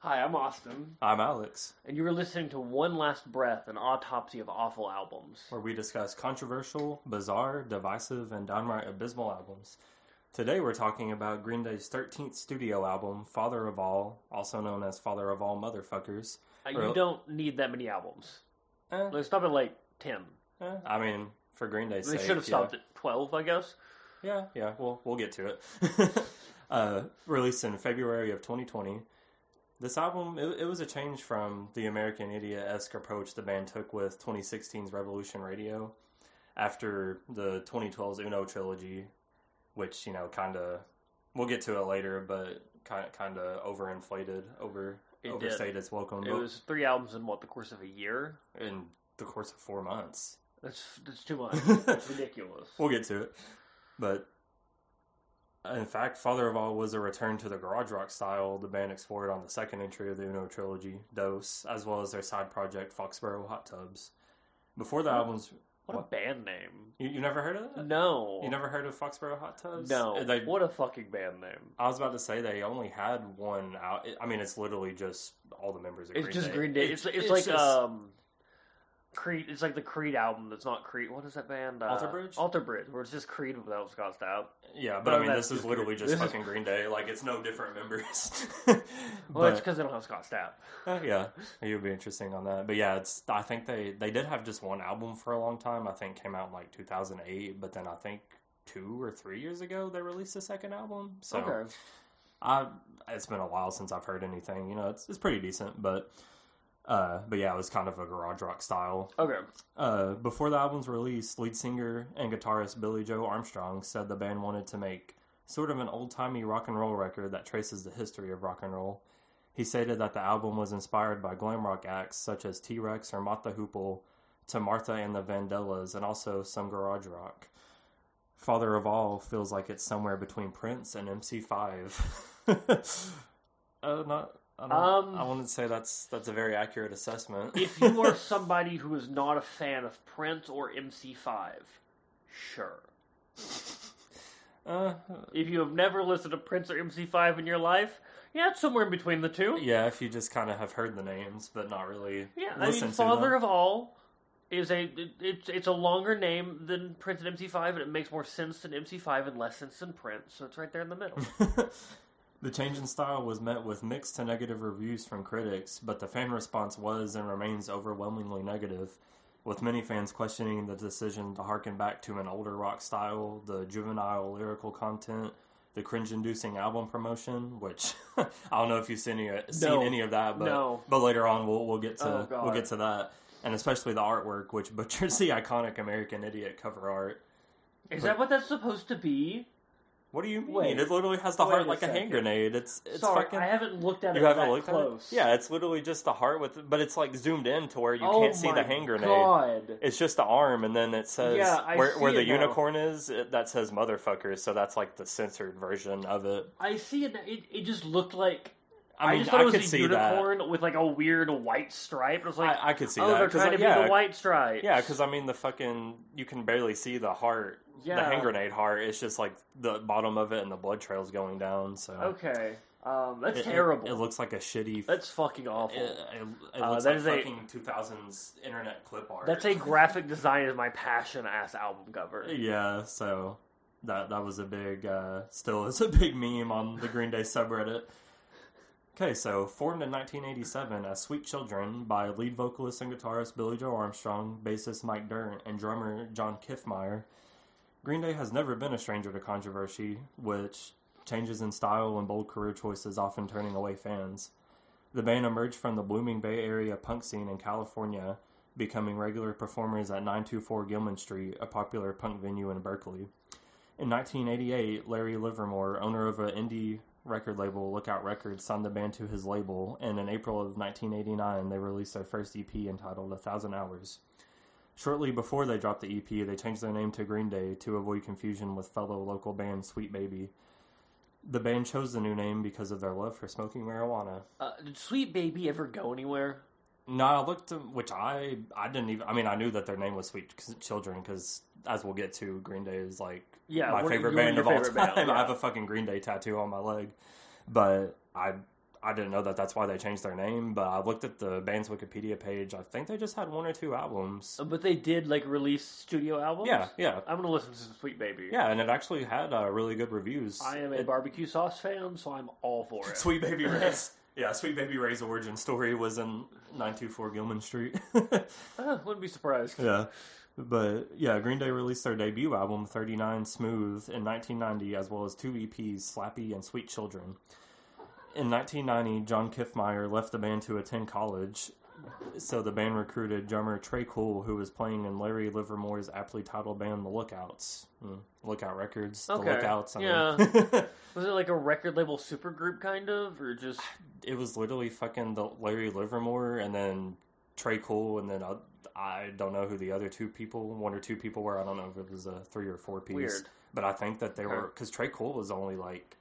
Hi, I'm Austin, I'm Alex, and you were listening to One Last Breath, an autopsy of awful albums. where we discuss controversial, bizarre, divisive, and downright abysmal albums. Today we're talking about Green Day's 13th studio album, Father of All, also known as Father of All Motherfuckers. Uh, you don't need that many albums. Eh, Let's stop at like 10. eh, I mean, for Green Day's They sake, should have stopped yeah. at 12, I guess. Yeah, yeah, we'll we'll get to it. uh, released in February of 2020, this album it, it was a change from the American Idiot esque approach the band took with 2016's Revolution Radio. After the 2012's Uno trilogy, which you know kind of we'll get to it later, but kind kind of overinflated, over It did. its welcome. It was three albums in what, the course of a year? in the course of four months. That's, that's too much. That's ridiculous. We'll get to it. But in fact, Father of All was a return to the garage rock style the band explored on the second entry of the Uno trilogy, Dos, as well as their side project Foxboro Hot Tubs. Before the What? albums, What a band name. you, you never heard of that? No. You never heard of Foxboro Hot Tubs? No. They, What a fucking band name. I was about to say they only had one out. I mean, it's literally just all the members of It's Green just Day. Green Day. It's, it's, like just- um, Creed. It's like the Creed album that's not Creed. What is that band? Uh, Alter Bridge? Alter Bridge, where it's just Creed without Scott Stapp. yeah, but No, I mean, this is literally just this is- fucking Green Day. Like, it's no different members. Well, But- it's because they don't have Scott Stapp. Uh, yeah, it would be interesting on that. But yeah, it's. I think they they did have just one album for a long time. I think came out in like 2008, but then I think two or three years ago they released a second album. So okay. I it's been a while since I've heard anything. You know, it's it's pretty decent, but uh, but yeah, it was kind of a garage rock style. Okay. Uh, before the album's release, lead singer and guitarist Billie Joe Armstrong said the band wanted to make sort of an old timey rock and roll record that traces the history of rock and roll. He stated that the album was inspired by glam rock acts such as T Rex or the Hoople to Martha and the Vandellas and also some garage rock. Father of All feels like it's somewhere between Prince and MC5. uh, not, I, don't, Um, I wouldn't say that's that's a very accurate assessment. if you are somebody who is not a fan of Prince or MC5, sure. uh, If you have never listened to Prince or MC5 in your life, yeah, it's somewhere in between the two. Yeah, if you just kind of have heard the names, but not really Yeah, I mean, Father of All is a it, it's it's a longer name than Prince and MC5, and it makes more sense than MC5 and less sense than Prince. So it's right there in the middle. the change in style was met with mixed to negative reviews from critics, but the fan response was and remains overwhelmingly negative, with many fans questioning the decision to harken back to an older rock style, the juvenile lyrical content, the cringe-inducing album promotion, which I don't know if you've seen any, seen No. any of that, but No. but later on we'll we'll get to Oh, we'll get to that, and especially the artwork, which butchers the iconic American Idiot cover art. Is But- that what that's supposed to be? What do you mean? Wait. it literally has the heart a like a hand grenade. It's it's Sorry, fucking. I haven't looked at you it haven't that looked close. at it. Yeah, it's literally just the heart with, but it's like zoomed in to where you oh can't see the hand grenade. God. It's just the arm, and then it says Yeah, where where the now. unicorn is. It, that says motherfucker. So that's like the censored version of it. I see it. It, it just looked like. I mean, just thought I, it was could a see unicorn with like a weird white stripe. It was like, I, I could see oh, that. they're trying like, to be yeah, the white stripe. Yeah, because I mean, the fucking you can barely see the heart, the hand grenade heart. It's just like the bottom of it, and the blood trails going down. So Okay, um, that's It- it- terrible. It, looks like a shitty. that's fucking awful. It, it, it Uh, looks that like is fucking 2000s internet clip art. That's a graphic design is my passion ass album cover. yeah. So that that was a big, uh, still is a big meme on the Green Day subreddit. Okay, so formed in 1987 as Sweet Children by lead vocalist and guitarist Billie Joe Armstrong, bassist Mike Dirnt, and drummer John Kiffmeyer, Green Day has never been a stranger to controversy, which changes in style and bold career choices often turning away fans. The band emerged from the blooming Bay Area punk scene in California, becoming regular performers at 924 Gilman Street, a popular punk venue in Berkeley. In 1988, Larry Livermore, owner of an indie record label, Lookout Records, signed the band to his label, and in April of 1989, they released their first EP entitled A Thousand Hours. Shortly before they dropped the EP, they changed their name to Green Day to avoid confusion with fellow local band Sweet Baby. The band chose the new name because of their love for smoking marijuana. Uh, did Sweet Baby ever go anywhere? No, I looked, which I I didn't even. I mean, I knew that their name was Sweet Children because, as we'll get to, Green Day is like Yeah, my favorite band of all time. band, I have a fucking Green Day tattoo on my leg, but I I didn't know that that's why they changed their name, but I looked at the band's Wikipedia page. I think they just had one or two albums. But they did like release studio albums. Yeah, yeah, I'm gonna listen to some Sweet Baby. yeah, and it actually had uh, really good reviews. I am a It- barbecue sauce fan, so I'm all for it. Sweet Baby Ray's. Yeah, Sweet Baby Ray's origin story was in 924 Gilman Street. Uh, wouldn't be surprised. yeah. But yeah, Green Day released their debut album, 39 Smooth, in 1990, as well as two EPs, Slappy and Sweet Children. In 1990, John Kiffmeyer left the band to attend college, so the band recruited drummer Tré Cool, who was playing in Larry Livermore's aptly titled band, The Lookouts. Hmm, Lookout Records, The Lookouts. I yeah. Was it like a record label supergroup kind of, or just it was literally fucking the Larry Livermore and then Tré Cool and then I don't know who the other two people, one or two people were. I don't know if it was a three or four piece. Weird. But I think that they Okay. were because Tré Cool was only like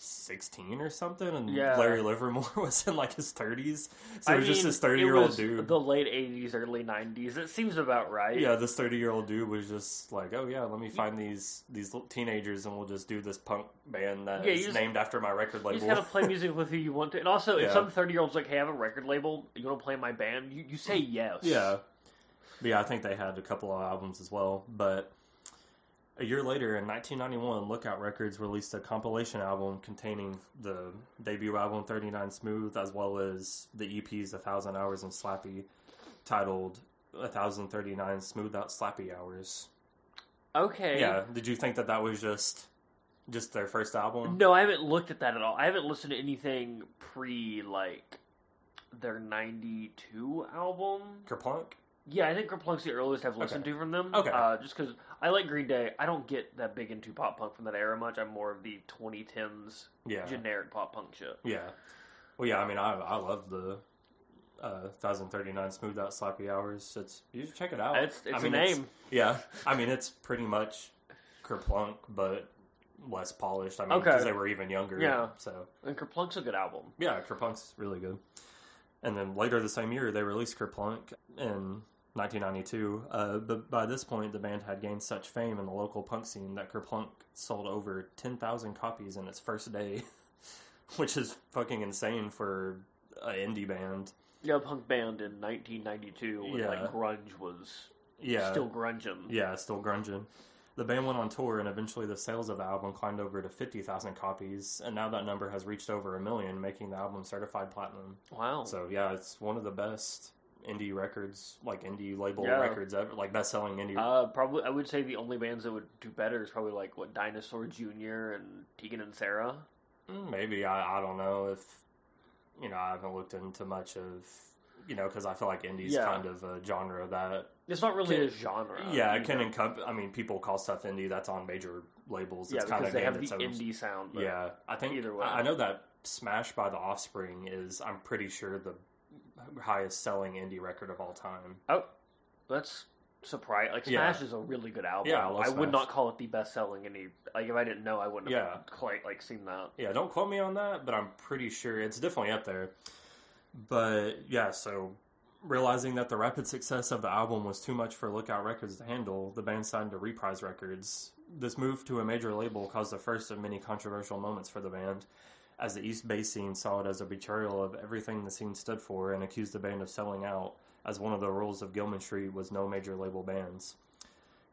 sixteen or something, and Yeah. Larry Livermore was in like his thirties. So I it was just this 30 year old dude. The late '80s, early '90s. It seems about right. yeah, this thirty-year-old dude was just like, "Oh yeah, let me find these these teenagers, and we'll just do this punk band that is Yeah, you just- named after my record You just label." gotta play music with who you want to. And also, if some 30 year old's like, hey, I have a record label, you wanna play my band? You, you say yes. Yeah. But yeah, I think they had a couple of albums as well. But a year later, in 1991, Lookout Records released a compilation album containing the debut album 39 Smooth, as well as the EPs 1000 Hours and Slappy, titled 1039 Smooth Out Slappy Hours. Okay. Yeah, did you think that that was just just their first album? No, I haven't looked at that at all. I haven't listened to anything pre, like, their 92 album. Kerplunk? Yeah, I think Kerplunk's the earliest I've listened Okay. to from them. Okay. Uh, just because I like Green Day. I don't get that big into pop punk from that era much. I'm more of the 2010s Yeah. generic pop punk shit. Yeah. Well, yeah, I mean, I, I love the uh, 1039 Smooth Out Slappy Hours. It's You should check it out. It's, it's I mean, a name. yeah. I mean, it's pretty much Kerplunk, but less polished. I mean, Okay. because they were even younger. Yeah. So, And Kerplunk's a good album. yeah, Kerplunk's really good. And then later the same year, they released Kerplunk in 1992. Uh, but by this point, the band had gained such fame in the local punk scene that Kerplunk sold over 10,000 copies in its first day, which is fucking insane for an indie band. Yeah, a punk band in 1992 when Yeah. like grunge was Yeah, still grunging. yeah, still grunging. The band went on tour, and eventually the sales of the album climbed over to 50,000 copies, and now that number has reached over a million, making the album certified platinum. Wow. So yeah, it's one of the best indie records, like indie label Yeah. records ever, like best selling indie. Uh, probably, I would say the only bands that would do better is probably like what Dinosaur Jr. and Tegan and Sara. Mm, Maybe I, I don't know if you know I haven't looked into much of you know because I feel like indie's Yeah. kind of a genre that It's not really Can- a genre. yeah it can encompass. I mean, people call stuff indie that's on major labels. Yeah, it's kind because of they have the own- indie sound. But Yeah, I think either way. I know that Smash by the Offspring is I'm pretty sure the highest selling indie record of all time. Oh, that's surprising. Like Yeah. Smash is a really good album. Yeah, I love would not call it the best selling any. Like if I didn't know, I wouldn't Yeah. have quite like seen that. Yeah, don't quote me on that, but I'm pretty sure it's definitely up there. But yeah, so realizing that the rapid success of the album was too much for Lookout Records to handle, the band signed to Reprise Records. This move to a major label caused the first of many controversial moments for the band, as the East Bay scene saw it as a betrayal of everything the scene stood for and accused the band of selling out, as one of the rules of Gilman Street was no major label bands.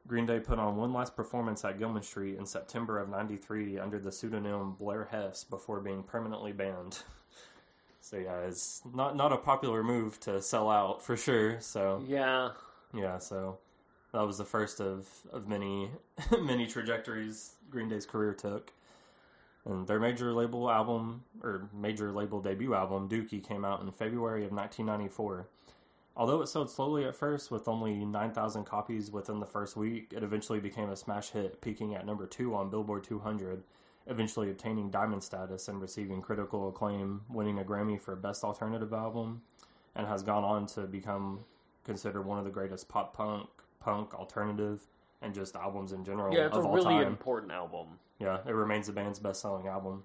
Green Day put on one last performance at Gilman Street in September of 93 under the pseudonym Blair Hess before being permanently banned. So yeah, it's not not a popular move to sell out for sure. So Yeah, yeah, so that was the first of, of many many trajectories Green Day's career took. And their major label album or major label debut album, Dookie, came out in February of 1994. Although it sold slowly at first with only 9,000 copies within the first week, it eventually became a smash hit, peaking at number 2 on Billboard 200, eventually obtaining diamond status and receiving critical acclaim, winning a Grammy for Best Alternative Album, and has gone on to become considered one of the greatest pop punk, punk, alternative, and just albums in general yeah, it's a all really time. important album. Yeah, it remains the band's best selling album.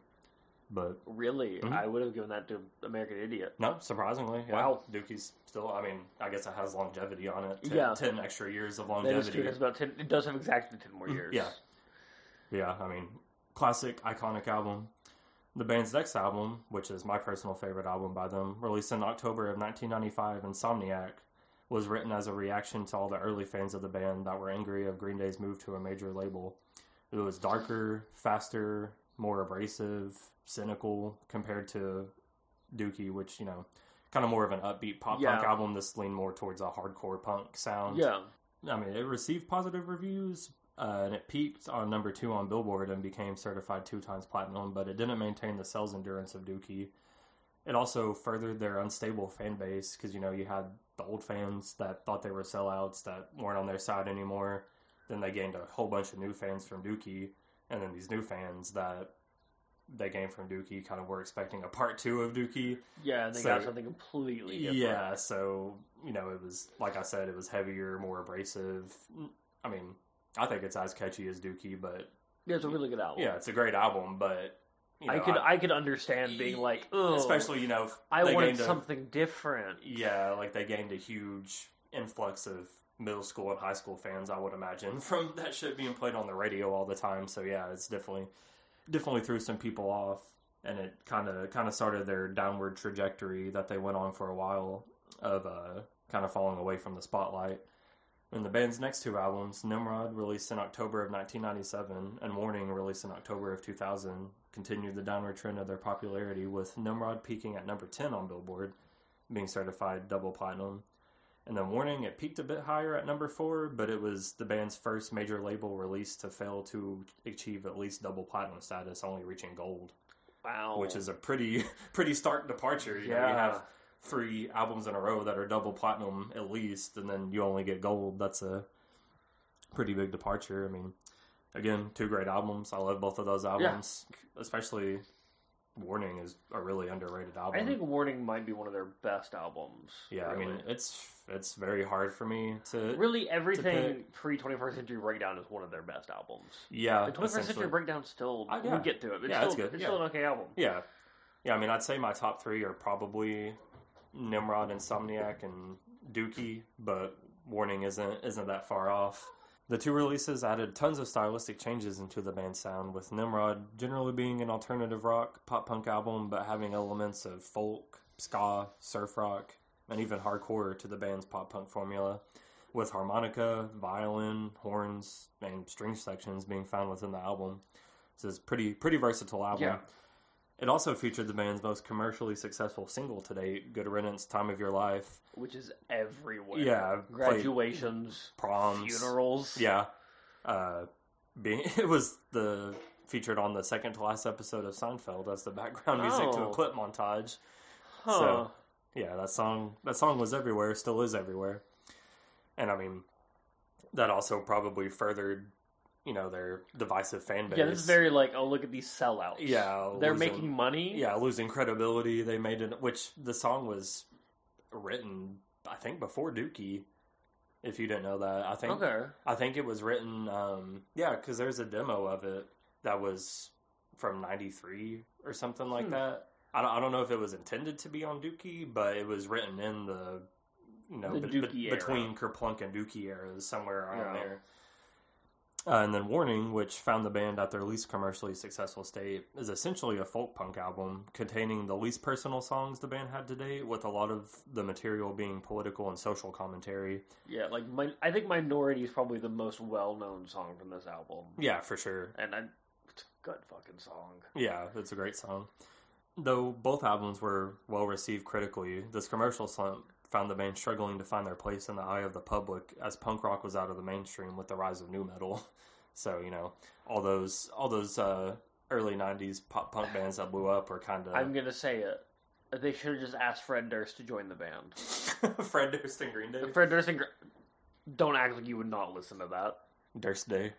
But Really, Mhm. I would have given that to American Idiot. no, surprisingly, yeah. Wow. Dookie's still, I mean, I guess it has longevity on it. Ten, Yeah. 10 extra years of longevity. It has about ten. It does have exactly ten more Mm, years. yeah. Yeah, I mean, classic, iconic album. The band's next album, which is my personal favorite album by them, released in October of 1995, Insomniac, was written as a reaction to all the early fans of the band that were angry of Green Day's move to a major label. It was darker, faster, more abrasive, cynical compared to Dookie, which, you know, kind of more of an upbeat pop punk album. This leaned more towards a hardcore punk sound. Yeah. I mean, it received positive reviews, uh, and it peaked on number two on Billboard and became certified two times platinum, but it didn't maintain the sales endurance of Dookie. It also furthered their unstable fan base because, you know, you had the old fans that thought they were sellouts that weren't on their side anymore. Then they gained a whole bunch of new fans from Dookie, and then these new fans that they gained from Dookie kind of were expecting a part two of Dookie. Yeah, they So- got something completely different. Yeah, so you know, it was like I said, it was heavier, more abrasive. I mean, I think it's as catchy as Dookie, but Yeah, it's a really good album. yeah, it's a great album. But you know, I could I, could understand being like, oh, especially you know, I wanted gained a- something different. yeah, like they gained a huge influx of middle school and high school fans. I would imagine from that shit being played on the radio all the time. So yeah, it's definitely definitely threw some people off, and it kind of kind of started their downward trajectory that they went on for a while of uh, kind of falling away from the spotlight. And the band's next two albums, Nimrod, released in October of 1997, and Warning, released in October of 2000, continued the downward trend of their popularity, with Nimrod peaking at number 10 on Billboard, being certified double platinum. And then Warning, it peaked a bit higher at number 4, but it was the band's first major label release to fail to achieve at least double platinum status, only reaching gold, Wow. which is a pretty pretty stark departure. You know, yeah. you have three albums in a row that are double platinum at least, and then you only get gold. That's a pretty big departure. I mean, again, two great albums. I love both of those albums, especially Warning is a really underrated album. I think Warning might be one of their best albums. yeah, I mean, it's it's very hard for me to. really everything pre 21st Century Breakdown is one of their best albums. Yeah, The 21st Century. Breakdown still yeah. we'll get to it. It's Yeah, still, it's good, It's yeah. still an okay album. Yeah, yeah. I mean, I'd say my top three are probably Nimrod, Insomniac, and Dookie, but Warning isn't isn't that far off. The two releases added tons of stylistic changes into the band's sound, with Nimrod generally being an alternative rock pop punk album, but having elements of folk, ska, surf rock, and even hardcore to the band's pop punk formula, with harmonica, violin, horns, and string sections being found within the album. So it's a pretty pretty versatile album. Yeah. It also featured the band's most commercially successful single to date, "Good Riddance, Time of Your Life." Which is everywhere. Yeah, Graduations, proms, funerals. Yeah, uh, being it was the featured on the second to last episode of Seinfeld as the background music to a Oh. clip montage. Huh. So, Yeah, that song that song was everywhere, still is everywhere, and I mean that also probably furthered, you know, their divisive fan base. yeah, this is very like, oh, look at these sellouts. Yeah, They're losing- making money. yeah losing credibility. They made it, which the song was written, I think, before Dookie. If you didn't know that, I think Okay. I think it was written, um, yeah, because there's a demo of it that was from '93 or something like Hmm. that. I don't, I don't know if it was intended to be on Dookie, but it was written in the, you know, The be- be- between Kerplunk and Dookie eras, somewhere around Yeah. there. Uh, and then Warning, which found the band at their least commercially successful state, is essentially a folk punk album containing the least personal songs the band had to date, with a lot of the material being political and social commentary. Yeah, like my, I think Minority is probably the most well-known song from this album, Yeah, for sure. and I, it's a good fucking song. Yeah, it's a great song. Though both albums were well received critically, this commercial slump found the band struggling to find their place in the eye of the public as punk rock was out of the mainstream with the rise of nu metal. So, you know, all those all those uh, early '90s pop punk bands that blew up were kind of. I'm gonna say it. They should have just asked Fred Durst to join the band. Fred Durst and Green Day. Fred Durst and Gr- don't act like you would not listen to that. Durst Day.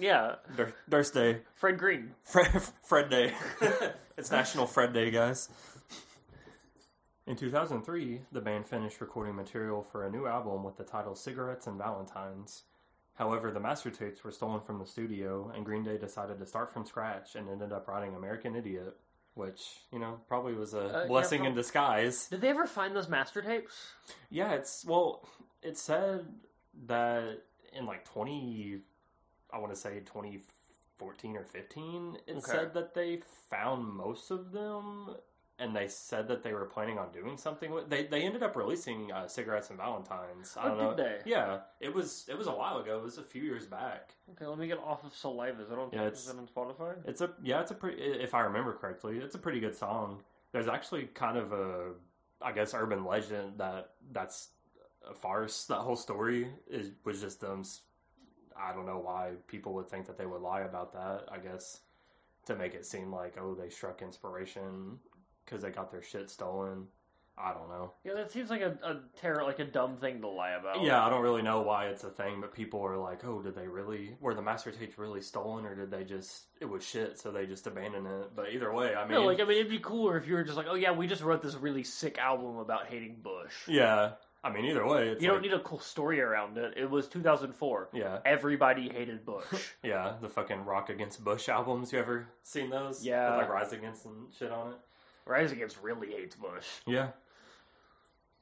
Yeah, Dur- Durst Day. Fred Green. Fred, Fred Day. it's National Fred Day, guys. In 2003, the band finished recording material for a new album with the title Cigarettes and Valentines. However, the master tapes were stolen from the studio, and Green Day decided to start from scratch and ended up writing American Idiot, which, you know, probably was a Uh, yeah, blessing prob- in disguise. Did they ever find those master tapes? Yeah, it's, well, it said that in like 20, I want to say 2014 or 15, it Okay. said that they found most of them and they said that they were planning on doing something with they they ended up releasing uh, cigarettes and valentines i Oh, don't know did they? yeah it was it was a while ago it was a few years back Okay, let me get off of Saliva. Is it on, Yeah, it's- it on Spotify? it's a yeah it's a pretty if i remember correctly it's a pretty good song there's actually kind of a i guess urban legend that that's a farce that whole story is was just them i don't know why people would think that they would lie about that i guess to make it seem like oh they struck inspiration because they got their shit stolen i don't know Yeah, that seems like a, a terror, like a dumb thing to lie about. yeah i don't really know why it's a thing but people are like oh did they really were the master tapes really stolen or did they just it was shit so they just abandoned it but either way i mean No, like I mean, it'd be cooler if you were just like, oh yeah, we just wrote this really sick album about hating Bush. Yeah, I mean, either way, it's you like, don't need a cool story around it. It was 2004. yeah, Everybody hated Bush. yeah. The fucking Rock Against Bush albums. You ever seen those? Yeah. with like Rise Against and shit on it. Rise Against really hates Bush. Yeah.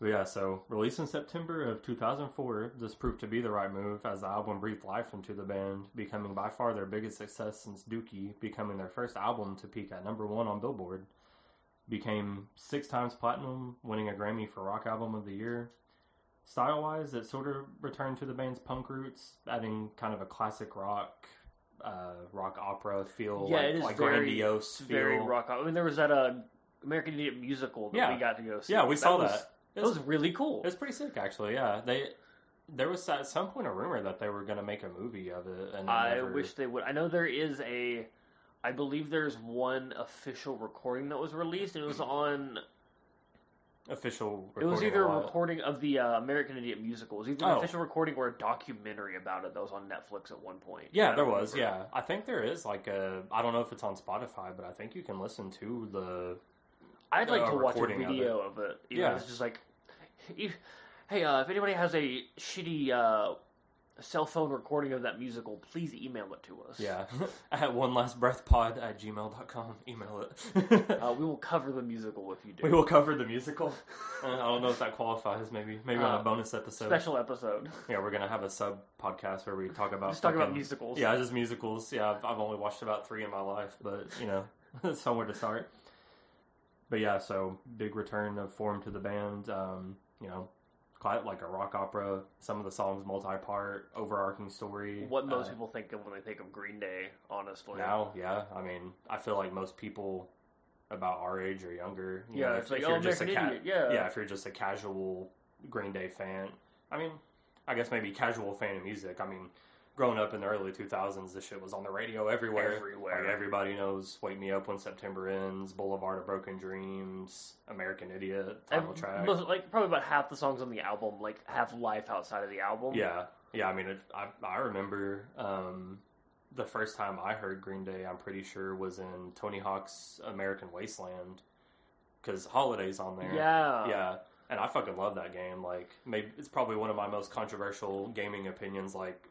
Yeah, so released in September of 2004, this proved to be the right move as the album breathed life into the band, becoming by far their biggest success since Dookie, becoming their first album to peak at number one on Billboard. Became six times platinum, winning a Grammy for Rock Album of the Year. Style wise, it sort of returned to the band's punk roots, adding kind of a classic rock, uh, rock opera feel, Yeah, like, it is like very- grandiose feel. very rock. I mean, there was that uh, American Idiot musical that Yeah. we got to go see. Yeah, we saw was, that. It That was really cool. It was pretty sick, actually. Yeah, they there was at some point a rumor that they were going to make a movie of it, and I never- wish they would. I know there is a. I believe there's one official recording that was released, and it was on. official. It was either a a recording of the uh, American Idiot musical. It was either an Oh. official recording or a documentary about it that was on Netflix at one point. Yeah, there was. remember. Yeah, I think there is like a. I don't know if it's on Spotify, but I think you can listen to the. I'd like a to watch a recording of video of it. You know, Yeah. it's just like, if- hey, uh, if anybody has a shitty uh, cell phone recording of that musical, please email it to us. Yeah, at one last breath pod at gmail.com. Email it. Uh, we will cover the musical if you do. we will cover the musical. Uh, I don't know if that qualifies. Maybe maybe on Uh, a bonus episode. Special episode. Yeah, we're gonna have a sub podcast where we talk about Just talk about musicals. Yeah, just musicals. Yeah, I've, I've only watched about three in my life, but you know, somewhere to start. But yeah, so big return of form to the band. Um, you know, quite like a rock opera. Some of the songs multi-part, overarching story. What most Uh, people think of when they think of Green Day, honestly. now, yeah. I mean, I feel like most people about our age or younger. You Yeah, know, it's if, like, if oh, you're just a ca- yeah. yeah, if you're just a casual Green Day fan, I mean, I guess maybe casual fan of music. I mean, growing up in the early 2000s, this shit was on the radio everywhere. Everywhere. Like, everybody knows "Wake Me Up When September Ends," "Boulevard of Broken Dreams," "American Idiot," title track. most, like probably about half the songs on the album like have life outside of the album. Yeah, yeah. I mean, it, I I remember um, the first time I heard Green Day. I'm pretty sure was in Tony Hawk's American Wasteland because Holidays on there. Yeah. yeah. And I fucking love that game. Like, maybe it's probably one of my most controversial gaming opinions. Like,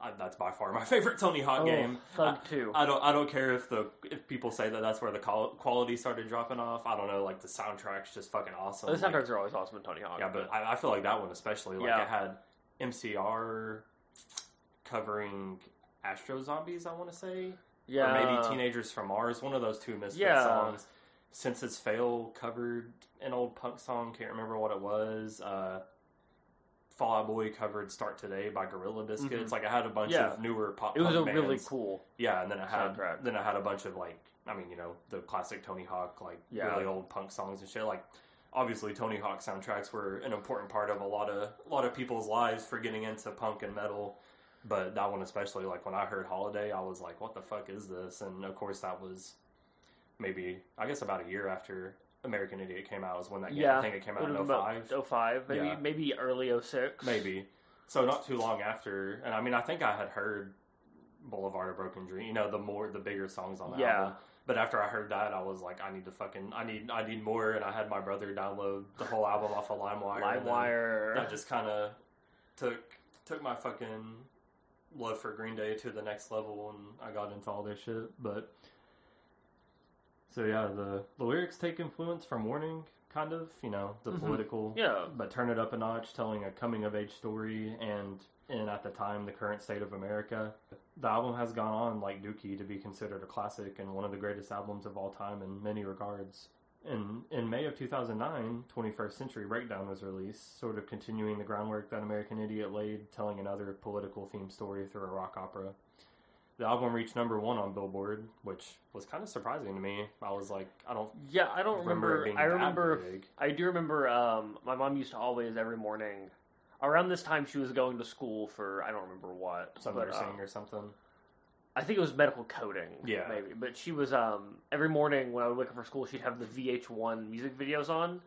I, that's by far my favorite Tony Hawk Oh, game. Thug too. I don't. I don't care if the if people say that that's where the quality started dropping off. I don't know. Like the soundtrack's just fucking awesome. the Like, soundtracks are always awesome in Tony Hawk. yeah, but I, I feel like that one especially. Like Yeah. it had MCR covering Astro Zombies. I want to say, yeah, or maybe Teenagers from Mars. One of those two Misfit Yeah. songs. Senses Fail covered an old punk song. Can't remember what it was. Uh, Fall Out Boy covered "Start Today" by Gorilla Biscuits. Mhm. Like I had a bunch Yeah. of newer pop. It was a punk really cool. Yeah, and then I had soundtrack. then I had a bunch of like I mean, you know, the classic Tony Hawk, like Yeah. really old punk songs and shit. Like obviously Tony Hawk soundtracks were an important part of a lot of a lot of people's lives for getting into punk and metal. But that one especially, like when I heard Holiday, I was like, What the fuck is this? And of course that was maybe I guess about a year after American Idiot came out was when that game Yeah, I think it came out in was 05. 05, maybe Yeah. maybe early 06. Maybe. So not too long after, and I mean, I think I had heard Boulevard of Broken Dream. You know, the more, the bigger songs on the Yeah. album. But after I heard that, I was like, I need to fucking, I need, I need more. And I had my brother download the whole album off of LimeWire. LimeWire. That just kind of took took my fucking love for Green Day to the next level, and I got into all this shit. But so yeah, the the lyrics take influence from Warning, kind of. You know, the Mhm. political Yeah. but turn it up a notch, telling a coming of age story and in at the time the current state of America. the album has gone on, like Dookie, to be considered a classic and one of the greatest albums of all time in many regards. In, in May of 2009, 21st Century Breakdown was released, sort of continuing the groundwork that American Idiot laid, telling another political theme story through a rock opera. The album reached number one on Billboard, which was kind of surprising to me. I was like, I don't Yeah, I don't remember, remember. I that remember. big. I do remember. Um, my mom used to always every morning. Around this time, she was going to school for I don't remember what. Some but, nursing um, or something. I think it was medical coding. Yeah. maybe. But she was um every morning when I would wake up for school, she'd have the VH1 music videos on,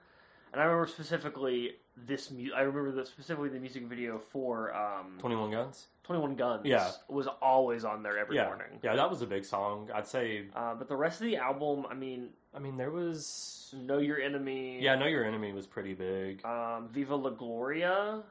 and I remember specifically this. Mu- I remember the, specifically the music video for um 21 Guns? Twenty One Guns. Yeah. was always on there every yeah. morning. Yeah, that was a big song. I'd say, Uh, but the rest of the album, I mean, I mean, there was. Know Your Enemy. Yeah, Know Your Enemy was pretty big. Um, Viva La Gloria.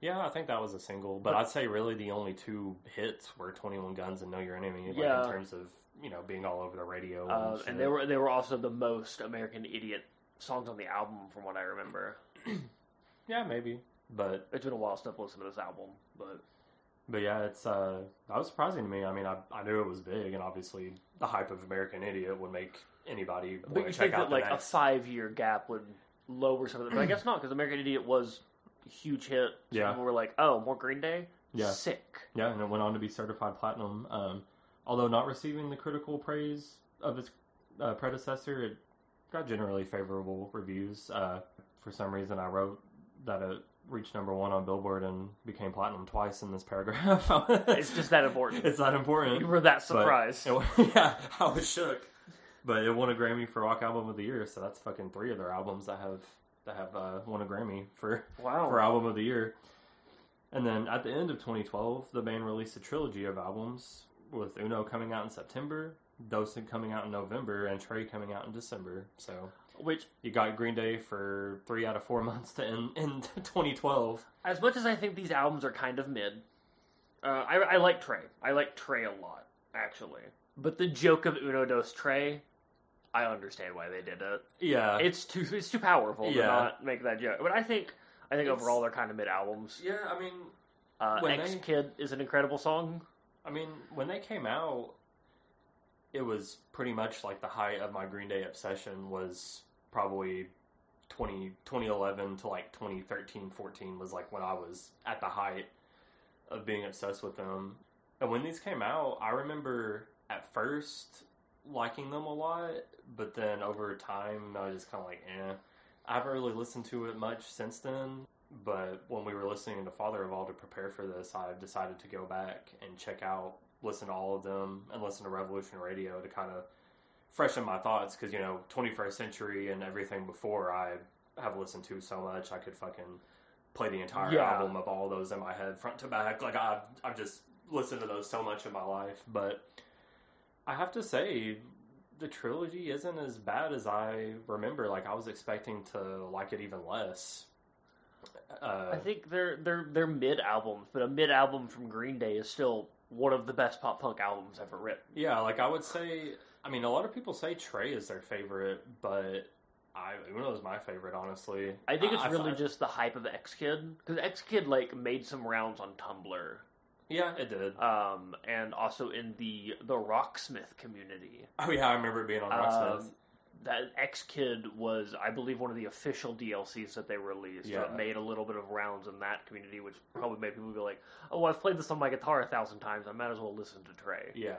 Yeah, I think that was a single, but But- I'd say really the only two hits were Twenty One Guns and Know Your Enemy. Like Yeah. in terms of you know being all over the radio. Uh, shit. and they were they were also the most American Idiot songs on the album, from what I remember. yeah, maybe, but It's been a while since I've listened to this album, but but yeah, it's uh that was surprising to me. I mean, I I knew it was big, and obviously the hype of American Idiot would make anybody but you check think out that like next. a five year gap would lower some of it, but I guess not because American Idiot was a huge hit. So Yeah. people were like, "Oh, more Green Day, Yeah. sick." Yeah, and it went on to be certified platinum. Um, although not receiving the critical praise of its uh, predecessor, it got generally favorable reviews. Uh, for some reason, I wrote that it reached number one on Billboard and became platinum twice in this paragraph. It's just that important. it's that important. You were that surprised. it- yeah, I was shook. But it won a Grammy for Rock Album of the Year, so that's fucking three of their albums that have that have uh, won a Grammy for wow. for album of the year. And then at the end of 2012, the band released a trilogy of albums with Uno coming out in September, Dosing coming out in November, and Tré coming out in December. So Which, you got Green Day for three out of four months to end in 2012. as much as I think these albums are kind of mid, uh, I, I like Tré. I like Tré a lot, actually. But the joke of Uno Dos Tré, I understand why they did it. Yeah, It's too it's too powerful to not make that joke. But I think I think It's- overall they're kind of mid albums. yeah. I mean, Uh, When X they- Kid is an incredible song. I mean, when they came out, it was pretty much like the height of my Green Day obsession was probably 20, 2011 to like 2013, 14 was like when I was at the height of being obsessed with them. And when these came out, I remember at first liking them a lot, but then over time, I was just kind of like, eh. I haven't really listened to it much since then, but when we were listening to Father of All to prepare for this, I've decided to go back and check out, listen to all of them, and listen to Revolution Radio to kind of freshen my thoughts because, you know, 21st Century and everything before I have listened to so much, I could fucking play the entire Yeah. album of all those in my head, front to back. Like, I've, I've just listened to those so much in my life, but I have to say, the trilogy isn't as bad as I remember. Like I was expecting to like it even less. Uh, I think they're they're they're mid albums, but a mid album from Green Day is still one of the best pop punk albums ever written. yeah, like I would say. I mean, a lot of people say Tré is their favorite, but I Uno is my favorite, honestly. I think it's I- really I- just the hype of X Kid because X Kid like made some rounds on Tumblr, yeah, it did. um, and also in the the Rocksmith community. Oh yeah, I remember being on Rocksmith. Um, that X Kid was, I believe, one of the official DLCs that they released. Yeah. it made a little bit of rounds in that community, which probably made people be like, "Oh, I've played this on my guitar a thousand times. I might as well listen to Tré." yeah,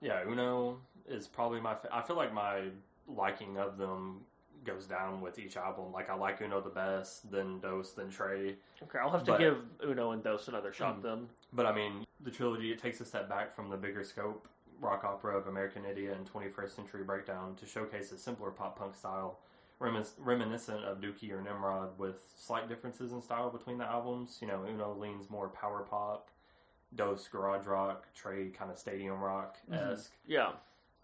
yeah. Uno is probably my. Fa- I feel like my liking of them goes down with each album. Like I like Uno the best, then Dos, then Tré. Okay, I'll have to But- give Uno and Dos another shot Mm. then. But I mean, the trilogy it takes a step back from the bigger scope rock opera of American Idiot and 21st Century Breakdown to showcase a simpler pop punk style, remis- reminiscent of Dookie or Nimrod, with slight differences in style between the albums. You know, Uno leans more power pop, Dos garage rock, Tré kind of stadium rock esque. Yeah,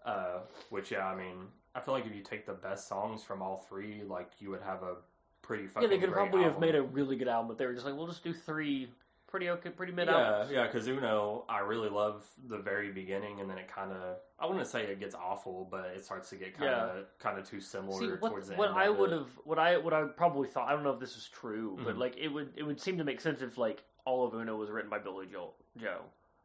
Uh, which yeah, I mean, I feel like if you take the best songs from all three, like you would have a pretty fucking yeah, they could probably have made a really good album, but they were just like, "We'll just do three pretty okay, pretty mid yeah, albums." yeah, because Uno, I really love the very beginning, and then it kind of, I wouldn't say it gets awful, but it starts to get kind of, kind of too similar See, what, towards the what end. I would have, what I, what I probably thought, I don't know if this is true, but Mhm. like it would, it would seem to make sense if like all of Uno was written by Billy Joel, Joe,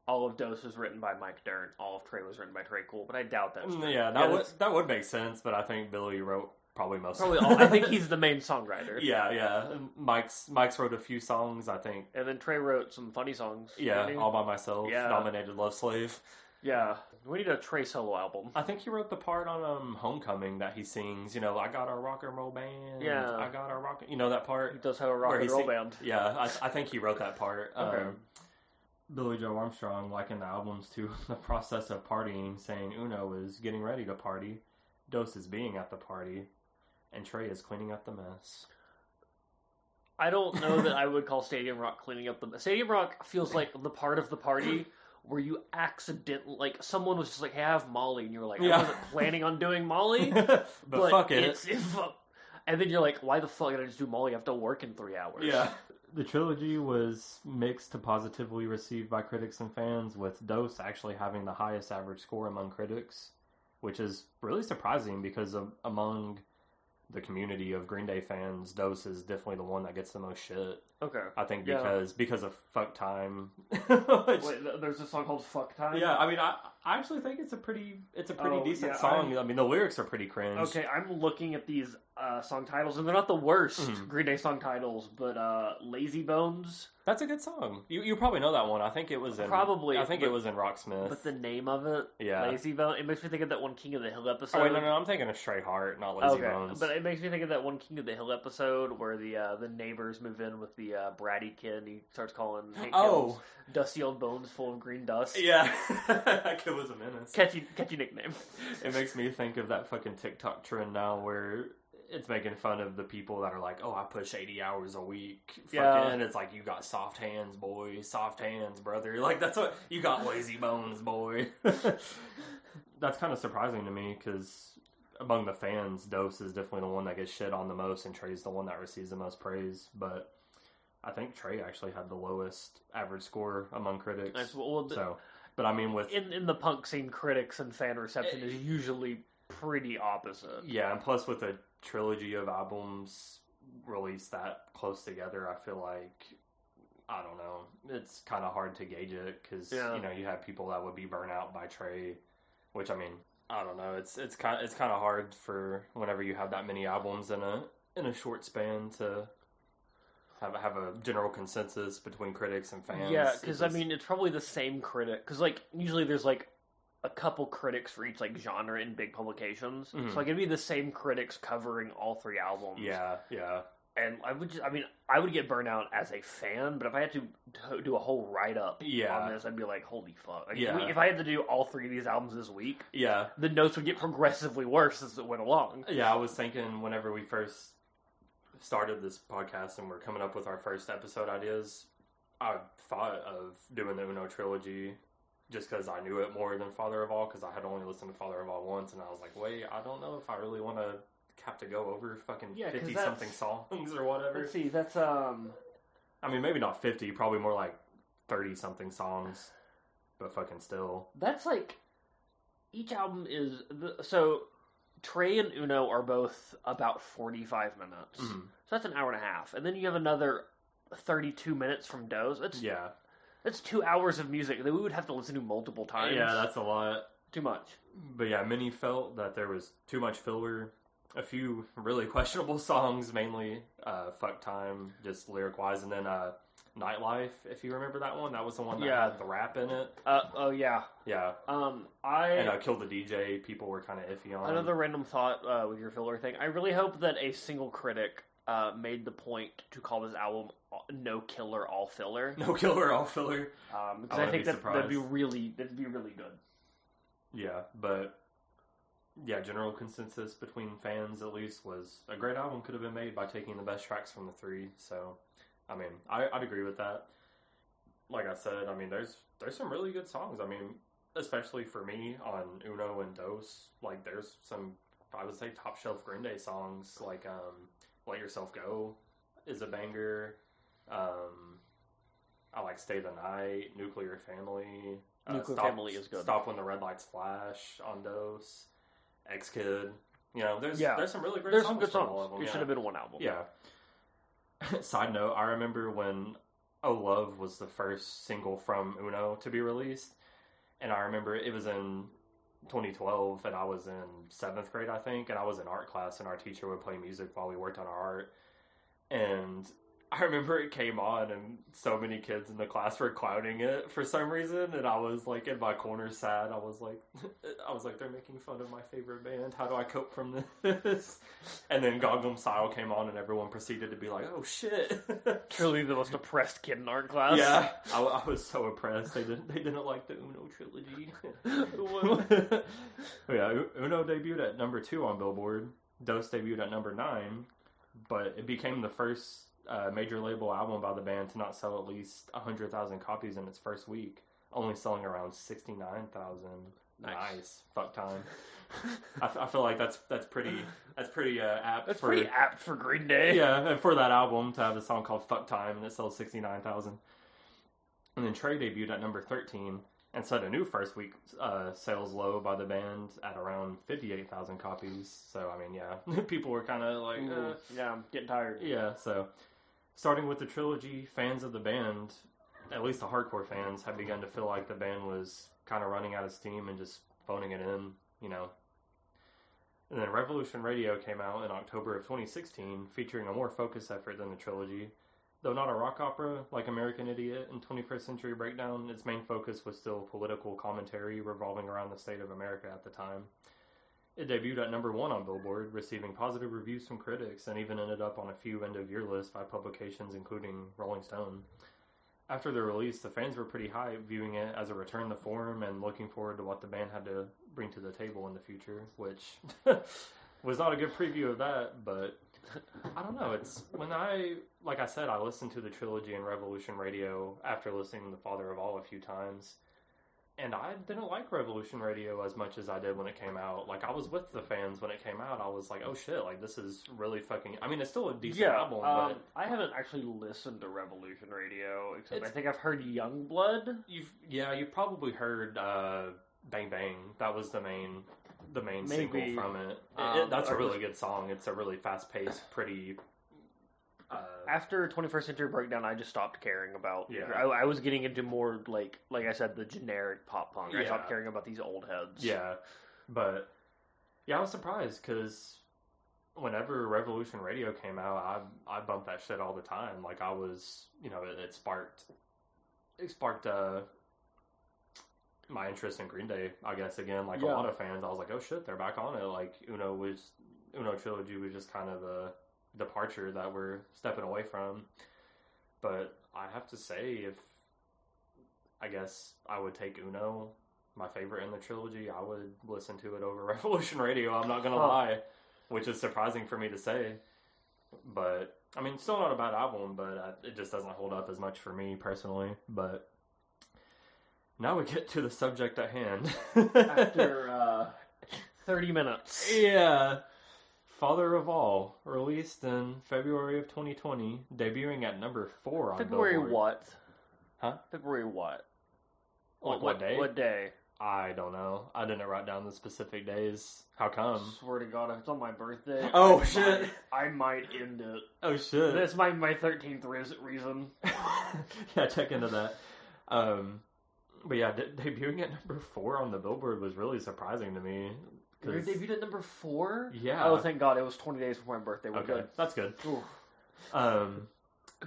all of Dos was written by Mike Dirnt, all of Tré was written by Tré Cool, but I doubt that's true. Mm, yeah, that would that would make sense, but I think Billie wrote probably most. probably of all. I think he's the main songwriter. yeah, yeah. Mike's Mike's wrote a few songs. I think. And then Tré wrote some funny songs. Yeah, didn't all by myself. Yeah. Dominated Love Slave. yeah. We need a Tré solo album. I think he wrote the part on um Homecoming that he sings. You know, I got a rock and roll band. Yeah. I got a rock. You know that part. He does have a rock and roll sing- band. Yeah, I, I think he wrote that part. Okay. Um, Billie Joe Armstrong likened the albums to the process of partying, saying Uno is getting ready to party, Dos is being at the party, and Tré is cleaning up the mess. I don't know that I would call Stadium Rock cleaning up the mess. Stadium Rock feels like the part of the party where you accidentally like someone was just like, "Hey, I have Molly," and you were like, Yeah. "I wasn't planning on doing Molly." but, fuck it. It's, and then you're like, "Why the fuck did I just do Molly? I have to work in three hours." Yeah. The trilogy was mixed to positively received by critics and fans, with Dos actually having the highest average score among critics, which is really surprising because of, among the community of Green Day fans, Dos is definitely the one that gets the most shit. Okay. I think Yeah. because because of Fuck Time. which- Wait, there's a song called "Fuck Time." yeah, I mean, I, I actually think it's a pretty it's a pretty Oh, decent yeah, song. I, mean, the lyrics are pretty cringe. Okay, I'm looking at these uh, song titles, and they're not the worst Mhm. Green Day song titles, but uh, "Lazy Bones." That's a good song. You you probably know that one. I think it was in Probably, I think but- it was in Rocksmith. But the name of it, yeah. "Lazy Bone," it makes me think of that one King of the Hill episode. Oh wait, no, no, I'm thinking of Stray Heart, not Lazy okay, Bones. but it makes me think of that one King of the Hill episode where the uh, the neighbors move in with the uh, bratty kid, and he starts calling Hank oh, Hill's dusty old bones full of green dust. yeah, that kid was a menace. catchy, catchy nickname. It makes me think of that fucking TikTok trend now where it's making fun of the people that are like, "Oh, I push 80 hours a week." Yeah. and it's like you got soft hands, boy, soft hands, brother. Like that's what you got, lazy bones, boy. that's kind of surprising to me because. Among the fans, Dos is definitely the one that gets shit on the most, and Tré's the one that receives the most praise. But I think Trey actually had the lowest average score among critics. That's- well, the- So, but I mean, with in in the punk scene, critics and fan reception is usually pretty opposite. yeah, and plus with a trilogy of albums released that close together, I feel like I don't know, it's kind of hard to gauge it because Yeah. you know you have people that would be burnt out by Tré, which I mean I don't know, it's it's kind it's kind of hard for whenever you have that many albums in a in a short span to. Have, have a general consensus between critics and fans. Yeah, because I mean, it's probably the same critic. Because like usually there's like a couple critics for each like genre in big publications. Mhm. So like it'd be the same critics covering all three albums. yeah, yeah, and I would just, I mean, I would get burned out as a fan, but if I had to do a whole write up Yeah. on this, I'd be like, holy fuck! Like, Yeah. if If I had to do all three of these albums this week, yeah. the notes would get progressively worse as it went along. Yeah, I was thinking whenever we first started this podcast and we're coming up with our first episode ideas, I thought of doing the Uno trilogy just because I knew it more than Father of All because I had only listened to Father of All once and I was like, wait, I don't know if I really want to have to go over fucking Yeah, 50 something songs or whatever. Let's see, that's um, I mean, maybe not 50, probably more like 30 something songs, but fucking still. that's like each album is the, so. Tré and Uno are both about forty-five minutes, Mhm. so that's an hour and a half, and then you have another thirty-two minutes from Dos. That's Yeah. That's two hours of music that we would have to listen to multiple times. Yeah, that's a lot. too much. But yeah, many felt that there was too much filler. A few really questionable songs, mainly uh, "Fuck Time," just lyric wise, and then uh, "Nightlife." If you remember that one, that was the one that Yeah. had the rap in it. Uh, oh yeah. Yeah, Um, I and uh, "Kill the DJ." People were kind of iffy on. another random thought uh, with your filler thing. I really hope that a single critic uh, made the point to call this album "No Killer, All Filler," no killer, all filler. um, because I I, think that that'd be really that'd be really good. Yeah, but yeah, general consensus between fans at least was a great album could have been made by taking the best tracks from the three. So, I mean, I, I'd agree with that. Like I said, I mean, there's there's some really good songs. I mean, especially for me on Uno and Dos, like there's some I would say top shelf Green Day songs like um, "Let Yourself Go" is a banger. Um, I like "Stay the Night," "Nuclear Family." Nuclear Stop- Family is good. Stop when the red lights flash on Dos. X Kid. You know, there's Yeah. there's some really great There's songs some good songs. all of them. It yeah. should have been one album. Yeah. Side note: I remember when Oh Love was the first single from Uno to be released. And I remember it was in 2012, and I was in seventh grade, I think, and I was in art class, and our teacher would play music while we worked on our art. And I remember it came on, and so many kids in the class were clowning it for some reason, and I was like in my corner, sad. I was like, I was like, they're making fun of my favorite band. How do I cope from this? And then Gangnam Style came on, and everyone proceeded to be like, oh shit. Truly the most oppressed kid in art class. Yeah, I, I was so oppressed. They didn't. They didn't like the Uno trilogy. yeah, Uno debuted at number two on Billboard. Dos debuted at number nine, but it became the first uh, major label album by the band to not sell at least hundred thousand copies in its first week, only selling around sixty nine thousand. Nice. Nice. fuck time. I, f- I feel like that's that's pretty that's pretty uh, apt. That's for, pretty apt for Green Day. yeah, and for that album to have a song called "Fuck Time" and it sells sixty nine thousand. And then Tré debuted at number thirteen and set a new first week uh, sales low by the band at around fifty eight thousand copies. So I mean, yeah, people were kind of like, uh, yeah, I'm getting tired. yeah. So starting with the trilogy, fans of the band, at least the hardcore fans, have begun to feel like the band was kind of running out of steam and just phoning it in, you know. And then Revolution Radio came out in October of 2016, featuring a more focused effort than the trilogy. Though not a rock opera like American Idiot and 21st Century Breakdown, its main focus was still political commentary revolving around the state of America at the time. It debuted at number one on Billboard, receiving positive reviews from critics, and even ended up on a few end of year lists by publications including Rolling Stone. After the release, the fans were pretty high, viewing it as a return to form and looking forward to what the band had to bring to the table in the future, which was not a good preview of that, but I don't know. It's when I, like I said, I listened to the trilogy and Revolution Radio after listening to The Father of All a few times, and I didn't like Revolution Radio as much as I did when it came out. Like I was with the fans when it came out. I was like, oh shit, like this is really fucking. I mean, it's still a decent Yeah, album, um, but I haven't actually listened to Revolution Radio, except I think I've heard Youngblood. you've yeah, you probably heard uh, Bang Bang. That was the main. The main Maybe. single from it. It- Um, it- that's a was- really good song. It's a really fast paced, pretty. After 21st Century Breakdown, I just stopped caring about. Yeah. I, I was getting into more like, like I said, the generic pop punk. I stopped caring about these old heads. Yeah, but yeah, I was surprised because whenever Revolution Radio came out, I I bumped that shit all the time. Like I was, you know, it, it sparked it sparked uh my interest in Green Day. I guess again, like Yeah. a lot of fans, I was like, oh shit, they're back on it. Like Uno was Uno trilogy was just kind of the departure that we're stepping away from. But I have to say, if I guess I would take Uno my favorite in the trilogy, I would listen to it over Revolution Radio. I'm not gonna Huh. lie, which is surprising for me to say. But I mean, still not a bad album, but it just doesn't hold up as much for me personally. But now we get to the subject at hand. After uh, 30 minutes. yeah. Father of All, released in February of 2020, debuting at number four on February Billboard. what? Huh? February what? Like what day? What day? I don't know. I didn't write down the specific days. How come? Swear to God, if it's on my birthday. Oh, I shit. might- I might end it. Oh shit! That's my my thirteenth reason. yeah, check into that. Um, but yeah, de- debuting at number four on the Billboard was really surprising to me. Your debuted at number four. Yeah. Oh, thank God! It was twenty days before my birthday. We're okay, that's good. good. Ooh. Um,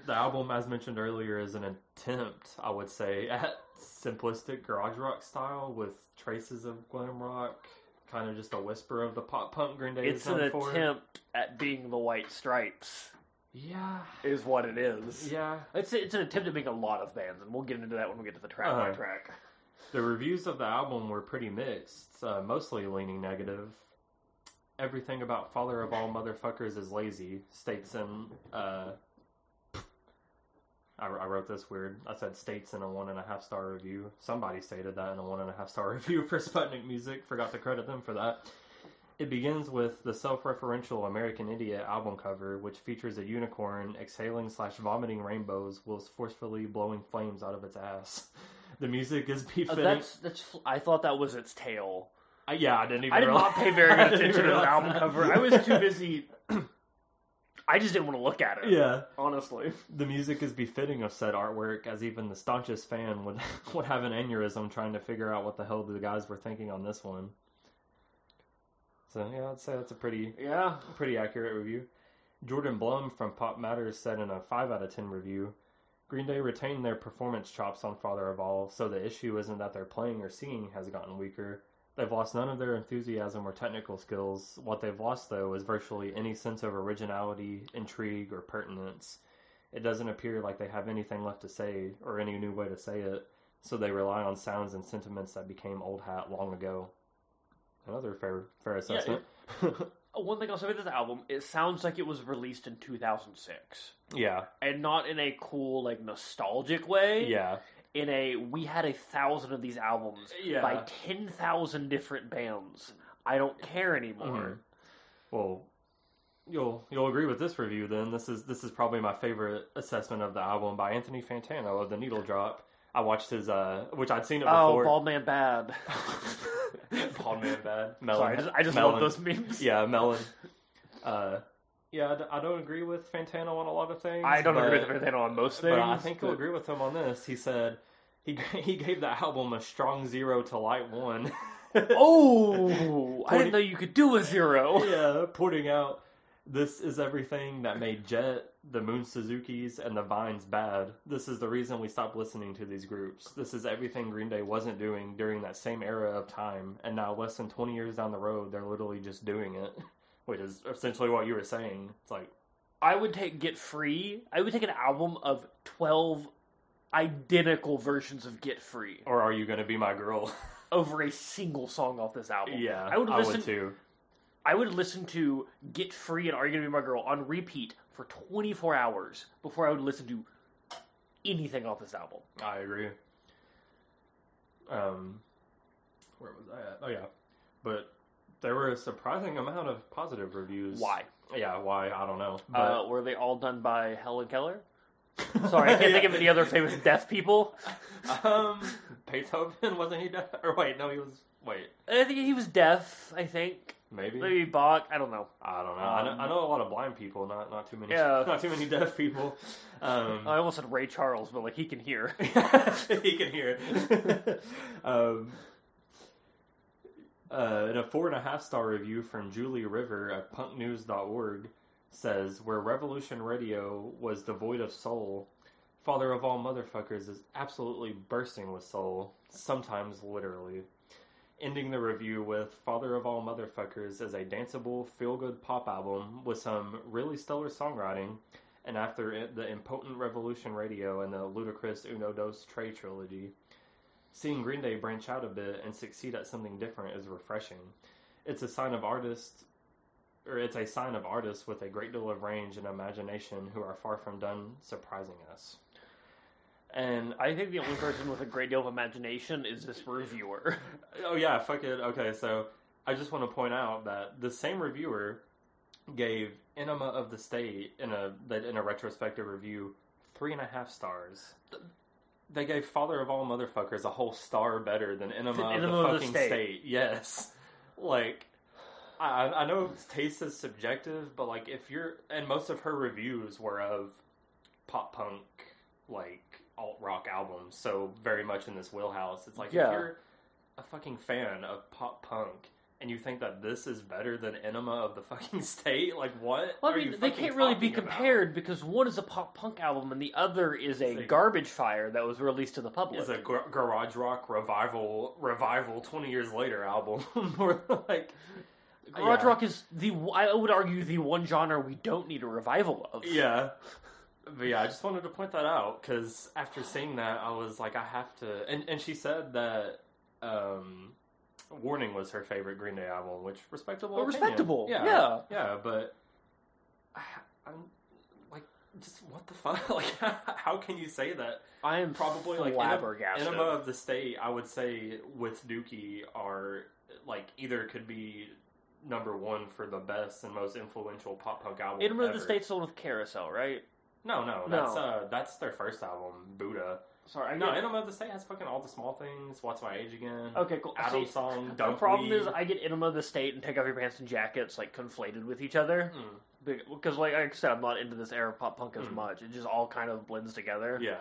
the album, as mentioned earlier, is an attempt, I would say, at simplistic garage rock style with traces of glam rock, kind of just a whisper of the pop punk Green Day It's an for. attempt at being the White Stripes, Yeah, is what it is. yeah. It's it's an attempt at being a lot of bands, and we'll get into that when we get to the track by Uh-huh. track. The reviews of the album were pretty mixed, uh, mostly leaning negative. Everything about Father of All Motherfuckers is lazy, states in. Uh, I, I wrote this weird. I said states in a one and a half star review. Somebody stated that in a one and a half star review for Sputnik Music. Forgot to credit them for that. It begins with the self-referential American Idiot album cover, which features a unicorn exhaling slash vomiting rainbows whilst forcefully blowing flames out of its ass. The music is Uh, befitting. that's that's. I thought that was its tail. Uh, yeah, I didn't even. I did realize- not pay very I good didn't attention to the realize album that. cover. I was too busy. I just didn't want to look at it. Yeah. honestly. The music is befitting of said artwork, as even the staunchest fan would would have an aneurysm trying to figure out what the hell the guys were thinking on this one. So yeah, I'd say that's a pretty Yeah, pretty accurate review. Jordan Blum from Pop Matters said in a five out of ten review, Green Day retained their performance chops on Father of All, so the issue isn't that their playing or singing has gotten weaker. They've lost none of their enthusiasm or technical skills. What they've lost, though, is virtually any sense of originality, intrigue, or pertinence. It doesn't appear like they have anything left to say or any new way to say it, so they rely on sounds and sentiments that became old hat long ago. Another fair fair assessment. One thing I'll say about this album, it sounds like it was released in 2006, yeah, and not in a cool, like nostalgic way. yeah, In a, we had a thousand of these albums yeah. by ten thousand different bands. I don't care anymore. Mhm. Well, you'll you'll agree with this review then. This is this is probably my favorite assessment of the album by Anthony Fantano of the Needle Drop. I watched his uh, which I'd seen it Oh, before. Bald Man Bad. Bald Man Bad. Melon. Sorry, I just, I just Melon. love those memes. Yeah, Melon. Uh, yeah, I don't agree with Fantano on a lot of things. I don't but, agree with Fantano on most things. But I think you'll but- agree with him on this. He said he he gave the album a strong zero to light one. Oh, I didn't know you could do a zero. yeah, putting out this is everything that made Jet, the Mooney Suzuki's, and the Vines bad. This is the reason we stopped listening to these groups. This is everything Green Day wasn't doing during that same era of time, and now less than 20 years down the road, they're literally just doing it. Which is essentially what you were saying. It's like, I would take Get Free. I would take an album of 12 identical versions of Get Free or are you going to be my girl? over a single song off this album. yeah, I would listen too. I would listen to Get Free and Are You Gonna Be My Girl on repeat for 24 hours before I would listen to anything off this album. I agree. Um, where was I at? Oh yeah, but there were a surprising amount of positive reviews. Why? Yeah, why? I don't know. But Uh, were they all done by Helen Keller? Sorry, I can't think of any other famous deaf people. um, Beethoven wasn't he deaf? Or wait, no, he was. Wait, I think he was deaf. I think maybe. maybe Bach. I don't know. I don't know. I know. I know a lot of blind people, not not too many. Yeah. not too many deaf people. Um, I almost said Ray Charles, but like he can hear. he can hear um, uh, in a four and a half star review from Julie River at punknews.org says, Where Revolution Radio was devoid of soul, Father of All Motherfuckers is absolutely bursting with soul, sometimes literally. Ending the review with Father of All Motherfuckers as a danceable, feel good pop album with some really stellar songwriting and after the impotent Revolution Radio and the ludicrous Uno Dos Tré trilogy. Seeing Green Day branch out a bit and succeed at something different is refreshing. It's a sign of artists, or it's a sign of artists with a great deal of range and imagination who are far from done surprising us. And I think the only person with a great deal of imagination is this reviewer. oh yeah, fuck it. Okay, so I just want to point out that the same reviewer gave Enema of the State in a that in a retrospective review three and a half stars. They gave Father of All Motherfuckers a whole star better than Enema, of, the of the fucking State. state. Yes, like I I know taste is subjective, but like if you're and most of her reviews were of pop punk like alt rock albums, so very much in this wheelhouse. It's like Yeah. if you're a fucking fan of pop punk and you think that this is better than Enema of the fucking State, like what? Well, I are you mean, they can't really be talking about? compared because one is a pop punk album and the other is a a- garbage fire that was released to the public. It's a gar- garage rock revival, revival twenty years later album. Or like Garage yeah. rock is the I would argue the one genre we don't need a revival of. Yeah. But yeah, I just wanted to point that out because after seeing that, I was like, I have to. And, and she said that um, Warning was her favorite Green Day album, which respectable. Opinion. respectable, Yeah. yeah. Yeah, but I, I'm like, just what the fuck? Like, how can you say that? I am Probably like flabbergasted. Enema of the State, I would say with Dookie are like either could be number one for the best and most influential pop punk album. Enema of the. State's the one with Carousel, right? No, no, No. that's uh, that's their first album, Buddha. Sorry, I No, get- of the State has fucking all the small things. What's my age again? Okay, cool. Adam See, song. The problem is, I get of the State and Take Off Your Pants and Jackets like conflated with each other. Mm. because like I said, I'm not into this era of pop punk as Mhm. much. It just all kind of blends together. Yeah,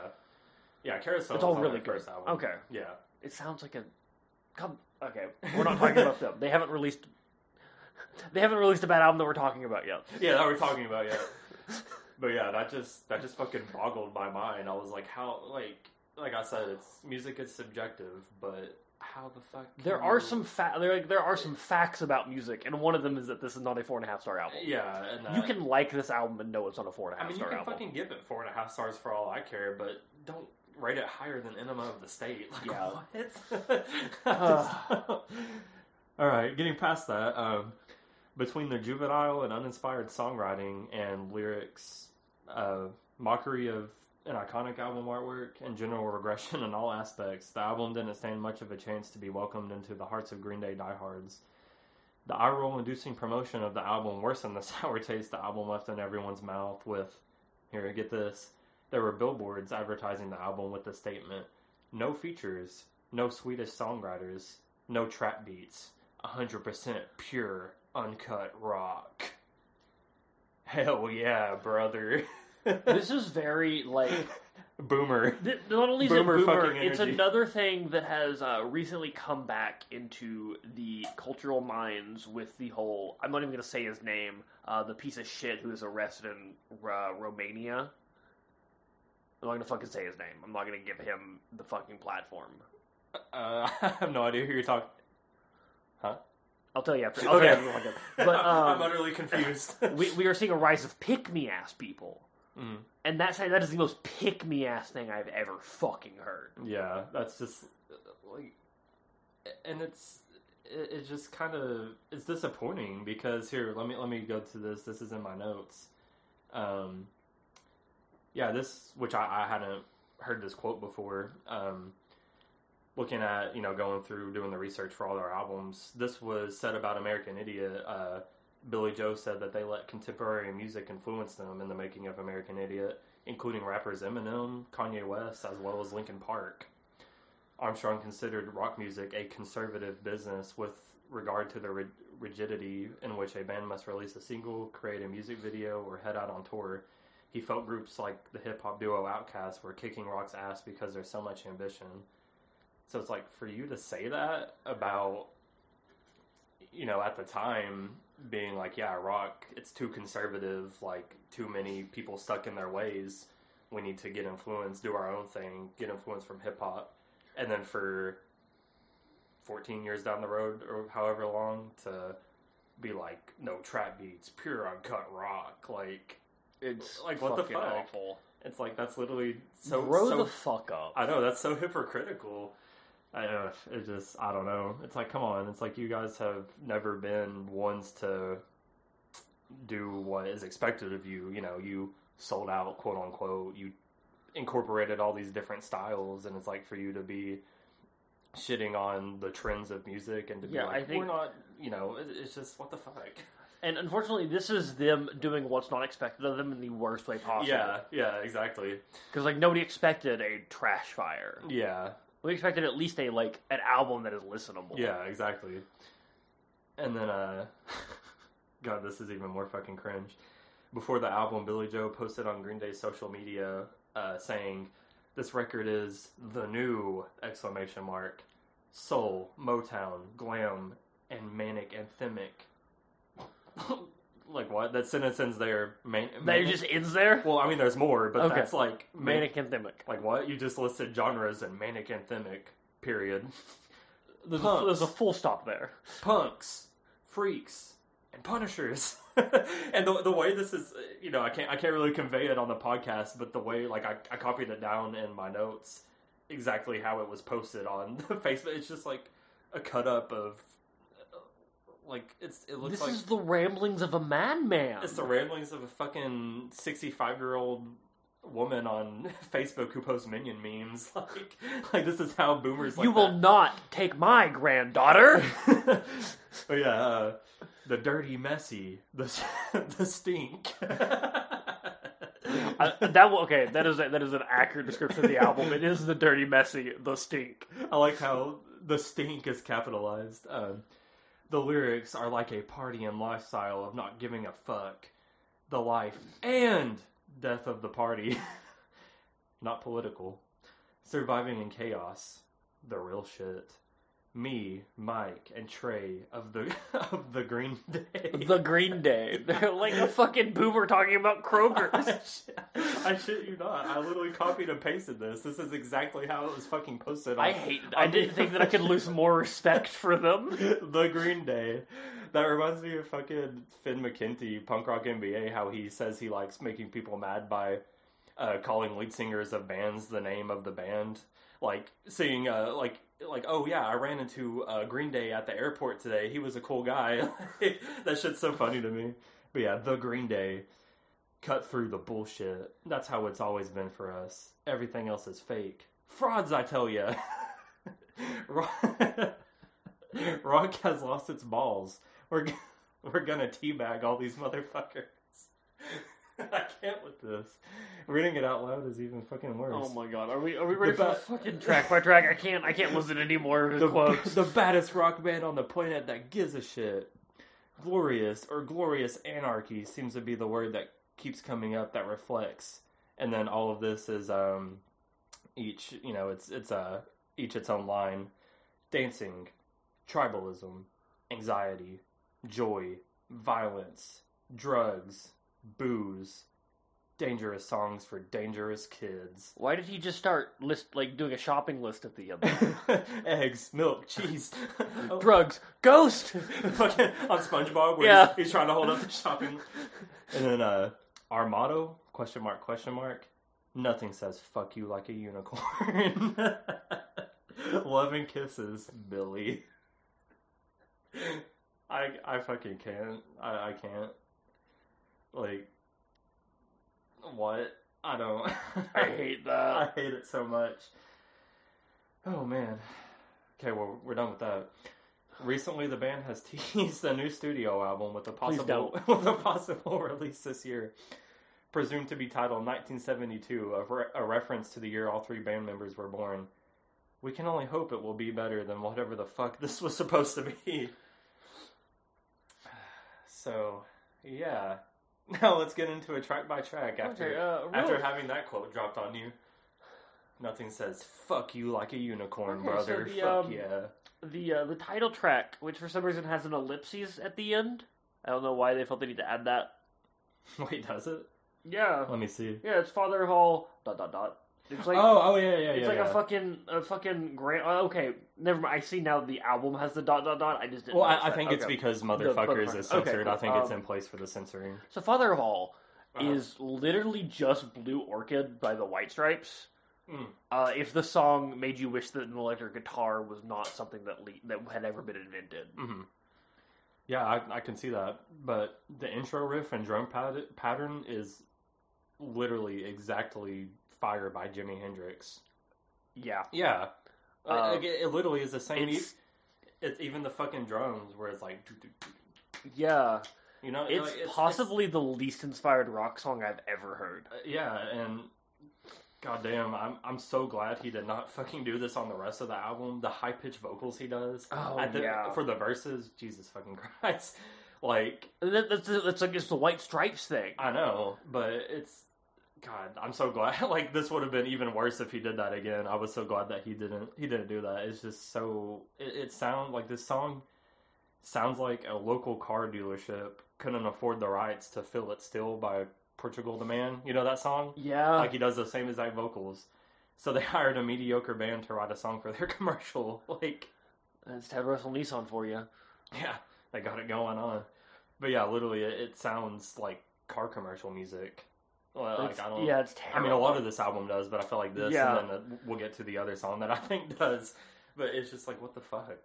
yeah. Carousel. It's all really good. First album. Okay. Yeah. It sounds like a come. Okay, we're not talking about them. They haven't released. They haven't released a bad album that we're talking about yet. Yeah, that we're talking about. Yeah. but yeah, that just that just fucking boggled my mind. I was like, how like like I said, it's music is subjective, but how the fuck? There are you- some fa- there, like, there are some facts about music, and one of them is that this is not a four and a half star album. Yeah, and You can like this album and know it's not a four and a half. I mean, you can album. fucking give it four and a half stars for all I care, but don't rate it higher than Enema of the State. Like, Yeah. what? all right, getting past that, um, between the juvenile and uninspired songwriting and lyrics, uh, mockery of an iconic album artwork, and general regression in all aspects, the album didn't stand much of a chance to be welcomed into the hearts of Green Day diehards. The eye roll inducing promotion of the album worsened the sour taste the album left in everyone's mouth with, here, get this, there were billboards advertising the album with the statement, no features, no Swedish songwriters, no trap beats, 100% pure, uncut rock. Hell yeah, brother. this is very like Boomer. th- not only is Boomer it boomer, it's energy. another thing that has uh, recently come back into the cultural minds with the whole. I'm not even going to say his name. Uh, the piece of shit who is arrested in uh, Romania. I'm not going to fucking say his name. I'm not going to give him the fucking platform. Uh, I have no idea who you're talking. I'll tell you after. I'll tell you after. But I'm um, utterly confused. we we are seeing a rise of pick me ass people, Mm. and that's that is the most pick me ass thing I've ever fucking heard. Yeah, that's just like, and it's it, it's just kind of it's disappointing because here let me let me go to this. This is in my notes. Um, yeah, this which I, I hadn't heard this quote before. Um, looking at you know going through doing the research for all their albums, this was said about American Idiot. Uh, Billie Joe said that they let contemporary music influence them in the making of American Idiot, including rappers Eminem, Kanye West, as well as Linkin Park. Armstrong considered rock music a conservative business with regard to the rig- rigidity in which a band must release a single, create a music video, or head out on tour. He felt groups like the hip hop duo Outkast were kicking rock's ass because there's so much ambition. So it's like for you to say that about, you know, at the time being like, yeah, rock, it's too conservative, like too many people stuck in their ways. We need to get influence, do our own thing, get influence from hip hop, and then for 14 years down the road or however long to be like, no trap beats, pure uncut rock, like It's Like, what the fuck? awful. it's like that's literally so Grow so the fuck up. I know that's so hypocritical. I it just I don't know. It's like come on. It's like you guys have never been ones to do what is expected of you. You know, you sold out, quote unquote. You incorporated all these different styles, and it's like for you to be shitting on the trends of music and to be Yeah, like, I think- we're not. You know, it, it's just what the fuck. And unfortunately, this is them doing what's not expected of them in the worst way possible. Yeah, yeah, exactly. Because like nobody expected a trash fire. Yeah, We expected at least a like an album that is listenable. Yeah, exactly. And then, uh, God, this is even more fucking cringe. Before the album, Billie Joe posted on Green Day's social media uh, saying, "This record is the new exclamation mark, soul, Motown, glam, and manic anthemic." like what? That sentence ends there. Man- That manic? just ends there. Well, I mean, there's more, but Okay. that's like manic. Manic anthemic. Like what? You just listed genres and manic anthemic. Period. There's a, Punks. there's a full stop there. punks, freaks, and punishers. and the the way this is, you know, I can't I can't really convey it on the podcast, but the way like I, I copied it down in my notes exactly how it was posted on the Facebook. It's just like a cut up of like it's it looks This like is the ramblings of a madman. it's the ramblings of a fucking sixty five year old woman on Facebook who posts minion memes. Like like this is how boomers like you will that. not take my granddaughter. but yeah, uh, the dirty, messy, the the stink. I, that will, okay. That is a, that is an accurate description of the album. It is the dirty, messy, the stink. I like how the stink is capitalized. Um, the lyrics are like a party and lifestyle of not giving a fuck. the life and death of the party. Not political. Surviving in chaos. The real shit. Me, Mike, and Tré of the of the Green Day. The Green Day. They're like a fucking boomer talking about Kroger's. I shit you not. I literally copied and pasted this. This is exactly how it was fucking posted. On, I hate. on I didn't think that I could lose more respect for them. the Green Day. That reminds me of fucking Finn McKenty, Punk Rock MBA, how he says he likes making people mad by uh, calling lead singers of bands the name of the band. Like saying, uh, like, like, oh yeah, I ran into uh, Green Day at the airport today. He was a cool guy. that shit's so funny to me. But yeah, the Green Day cut through the bullshit. That's how it's always been for us. Everything else is fake. Frauds, I tell ya. Rock has lost its balls. We're we're gonna teabag all these motherfuckers. I can't with this. Reading it out loud is even fucking worse. Oh my god, are we are we ready The for ba- fucking track by track? I can't I can't listen anymore to the, quotes. the baddest rock band on the planet that gives a shit. Glorious or glorious anarchy seems to be the word that keeps coming up that reflects. And then all of this is um each you know it's it's uh each its own line. Dancing, tribalism, anxiety, joy, violence, drugs, booze, dangerous songs for dangerous kids. Why did he just start list like doing a shopping list at the end? Eggs, milk, cheese. Oh, Drugs, ghost. fucking on SpongeBob where Yeah. he's, he's trying to hold up the shopping. And then uh, our motto? Question mark? Question mark? Nothing says "fuck you" like a unicorn. Love and kisses, Billie. I I fucking can't. I I can't. Like what? I don't. I hate that. I hate it so much. Oh man. Okay, well we're done with that. Recently, the band has teased a new studio album with a possible with a possible release this year, presumed to be titled 1972, a, re- a reference to the year all three band members were born. We can only hope it will be better than whatever the fuck this was supposed to be. So, yeah. Now let's get into a track by track after Okay, uh, after having that quote dropped on you. Nothing says "fuck you" like a unicorn, Okay, so brother. the, Fuck um, yeah. the uh, the title track, which for some reason has an ellipses at the end. I don't know why they felt they need to add that. Wait, does it? Yeah, Let me see. yeah, it's Father Hall dot dot dot. It's like oh, oh yeah, yeah, it's yeah. like yeah. a fucking a fucking grand. oh, Okay, never mind. I see now the album has the dot dot dot. I just didn't. Well, I, I think it's Okay. because The motherfuckers motherfucker. is Okay, censored. I cool. think it's Um, in place for the censoring. so Father of All Uh-huh. is literally just Blue Orchid by the White Stripes. Mm. Uh, if the song made you wish that an electric guitar was not something that le- that had ever been invented. hmm Yeah, I, I can see that. But the intro riff and drum pat- pattern is literally exactly fired by Jimi Hendrix. Yeah, Yeah, Uh, like, it, it literally is the same. it's It's even the fucking drums where it's like, yeah. you know, It's like, possibly the least inspired rock song I've ever heard. Uh, yeah, and goddamn, I'm I'm so glad he did not fucking do this on the rest of the album. The high pitched vocals he does Oh, the, yeah. for the verses, Jesus fucking Christ, like That, that's that's like it's the White Stripes thing. I know, but it's God. I'm so glad. Like this would have been even worse if he did that again. I was so glad that he didn't. He didn't do that. It's just so. It, it sounds like this song sounds like a local car dealership couldn't afford the rights to Feel It Still" by Portugal the Man. You know that song? Yeah, like he does the same exact vocals. So they hired a mediocre band to write a song for their commercial. Like, that's Ted Russell Nissan for you. yeah, they got it going on. But yeah, literally, it, it sounds like car commercial music. Well, like It's- I don't. yeah, it's I mean, a lot of this album does, but I feel like this, Yeah. and then uh, we'll get to the other song that I think does. But it's just like, what the fuck?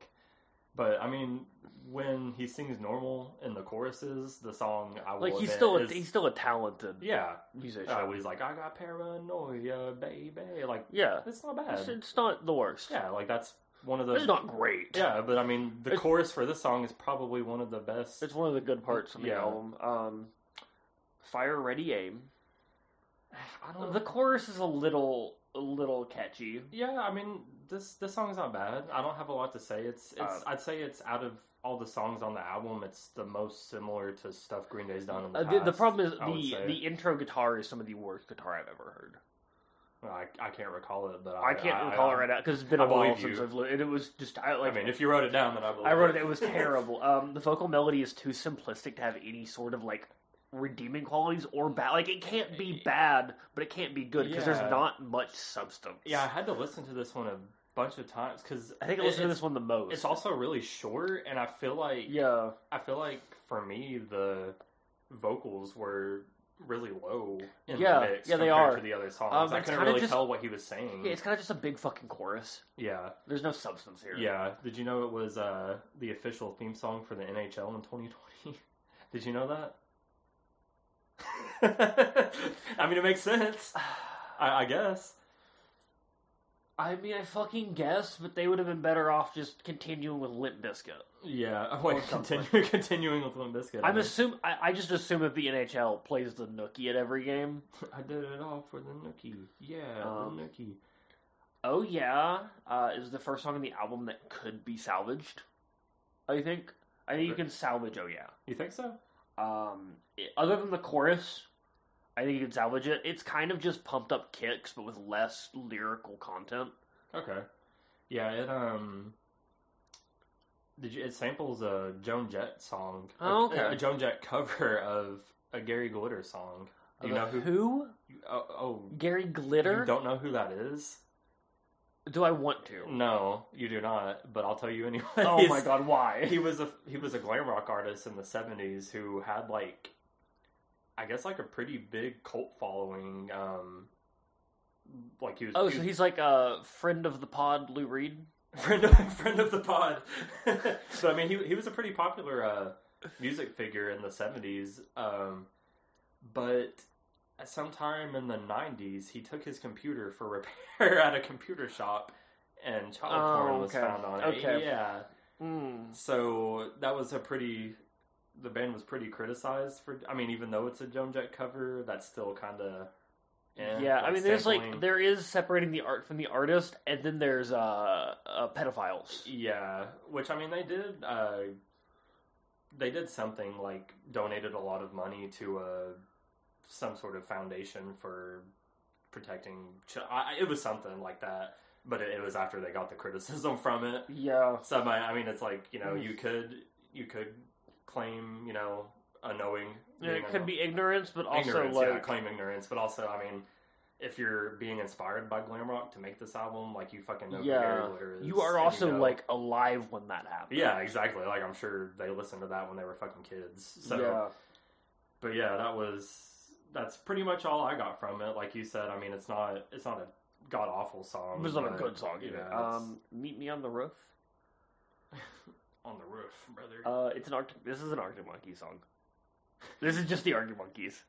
But I mean, when he sings normal in the choruses, the song I like he's still a, is, he's still a talented yeah. musician. Uh, he's like, I got paranoia, baby. Like, yeah, it's not bad. it's, it's not the worst. Yeah, like that's one of the. it's not great. Yeah, but I mean, the It's- chorus for this song is probably one of the best. it's one of the good parts of the Yeah. album. Um, Fire, ready, aim. I don't. The chorus is a little a little catchy. yeah, I mean, this this song is not bad. I don't have a lot to say. It's it's. Uh, I'd say it's out of all the songs on the album, it's the most similar to stuff Green Day's done in the Uh, past. the, the problem is the the intro guitar is some of the worst guitar I've ever heard. I, I can't recall it, but I, can't recall it right now because it's been I a while since you. I've. And it was just I like. I mean, if you wrote it down, then I believe I wrote it. It was terrible. Um, the vocal melody is too simplistic to have any sort of like redeeming qualities or bad. Like it can't be bad, but it can't be good because Yeah. there's not much substance. Yeah, I had to listen to this one a bunch of times because I think I listened to this one the most. It's also really short, and I feel like yeah. I feel like for me the vocals were really low in Yeah, the mix yeah, they compared are. to the other songs. Um, I it's couldn't kinda really just- tell what he was saying. Yeah, it's kind of just a big fucking chorus. yeah, There's no substance here. yeah. Did you know it was uh, the official theme song for the NHL in 2020? Did you know that? I mean, it makes sense. I, I guess. I mean, I fucking guess, but they would have been better off just continuing with Limp Bizkit. Yeah. Something. continue, continuing with Limp Bizkit. I'm assume I, I just assume if the NHL plays the Nookie at every game. I did it all for the Nookie. Yeah, Um, the Nookie. Oh yeah, uh, is the first song on the album that could be salvaged. I think. I think you can salvage. Oh yeah. You think so? Um, it- other than the chorus, I think you can salvage it. It's kind of just pumped up kicks, but with less lyrical content. Okay. Yeah, it um. Did you? It samples a Joan Jett song. Oh, okay. A, Joan Jett cover of a Gary Glitter song. Do you know who? who? Oh, oh Gary Glitter? you don't know who that is? Do I want to? No, you do not. But I'll tell you anyway. Oh my god, why? He was a he was a glam rock artist in the seventies who had like, I guess like a pretty big cult following. Um, like he was. Oh, he so he's like a friend of the pod, Lou Reed. friend of friend of the pod. so I mean, he he was a pretty popular uh, music figure in the seventies. Um, but at some time in the nineties, he took his computer for repair at a computer shop, and child Oh, porn was okay. found on it. Okay. Yeah. Mm. So that was a pretty. The band was pretty criticized for. I mean, even though it's a Joan Jett cover, that's still kind of. yeah, I mean, there's like there is separating the art from the artist, and then there's uh, uh pedophiles. Yeah, which I mean, they did. Uh, they did something like donated a lot of money to uh, some sort of foundation for protecting. Ch- I, it was something like that, but it, was after they got the criticism from it. Yeah, So I, I mean, it's like you know, Mm. you could you could claim you know a knowing. yeah it could a- be ignorance, but also ignorance, like yeah, claim ignorance, but also I mean. If you're being inspired by glam rock to make this album, like you fucking know Yeah. Is, you are also know- like alive when that happens. yeah, exactly. Like I'm sure they listened to that when they were fucking kids. So, yeah. but yeah, that was that's pretty much all I got from it. Like you said, I mean, it's not it's not a god awful song. It was not a good song either. Yeah, um, meet me on the roof. on the roof, brother. Uh, it's an Arctic. This is an Arctic Monkey song. This is just the Arctic Monkeys,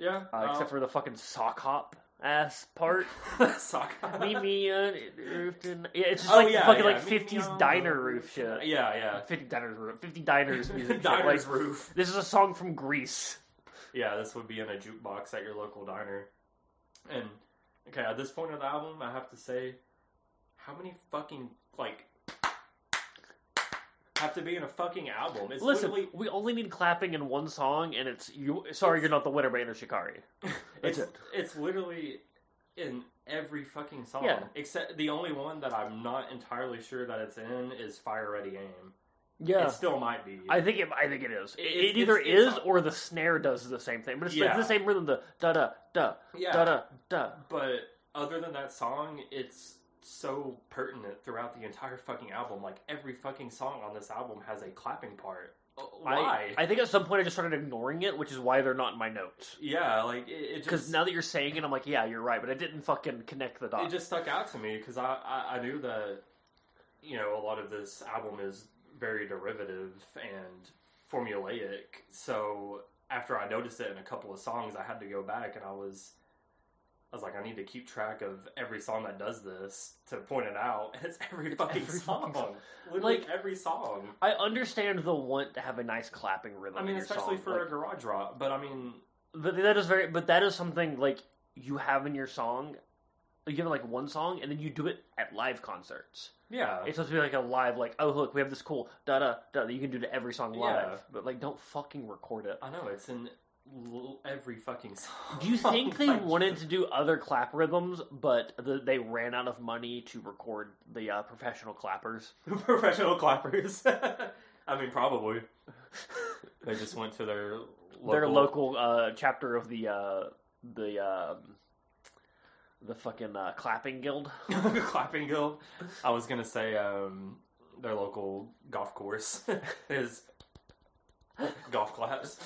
yeah, uh, except for the fucking sock hop ass part. sock. meet me on the roof tonight. Yeah, it's just Oh, like yeah, fucking yeah, like fifties diner roof shit. Yeah, yeah. Fifty diners roof. Fifty diners music. shit. Diner's Like, roof. this is a song from Grease. Yeah, this would be in a jukebox at your local diner. And okay, at this point of the album, I have to say, how many fucking like have to be in a fucking album? It's Listen, literally we only need clapping in one song, and it's you. Sorry, you're not the winner by Enter Shikari. It's it. it's literally in every fucking song. Yeah. Except the only one that I'm not entirely sure that it's in is Fire Ready Aim. Yeah, It still might be. I think it. I think it is. It, It's- it either it's- it's is or the snare does the same thing, but it's, Yeah. the same rhythm. The da da da yeah. da da da. But other than that song, it's so pertinent throughout the entire fucking album. Like every fucking song on this album has a clapping part. Uh, Why? I, I think at some point I just started ignoring it, which is why they're not in my notes. yeah, like it, it Because now that you're saying it, I'm like, yeah, you're right, but I didn't fucking connect the dots. it just stuck out to me because I, I I knew that you know a lot of this album is very derivative and formulaic. So after I noticed it in a couple of songs, I had to go back and I was. I was like, I need to keep track of every song that does this to point it out. And it's every fucking every song. song. Literally Like- every song. I understand the want to have a nice clapping rhythm. I mean, especially song. for like, a garage rock. But I mean, but that is very. But that is something like you have in your song. You have like one song, and then you do it at live concerts. Yeah. It's supposed to be like a live, like, oh look, we have this cool da da da that you can do to every song live, Yeah. but like, don't fucking record it. I know it's in l- every fucking song. Do you think they wanted to do other clap rhythms, but the, they ran out of money to record the uh, professional clappers? professional clappers? I mean, probably. They just went to their local, Their local uh, chapter of the uh, the um, the fucking uh, clapping guild. clapping guild. I was gonna say um, their local golf course is golf claps.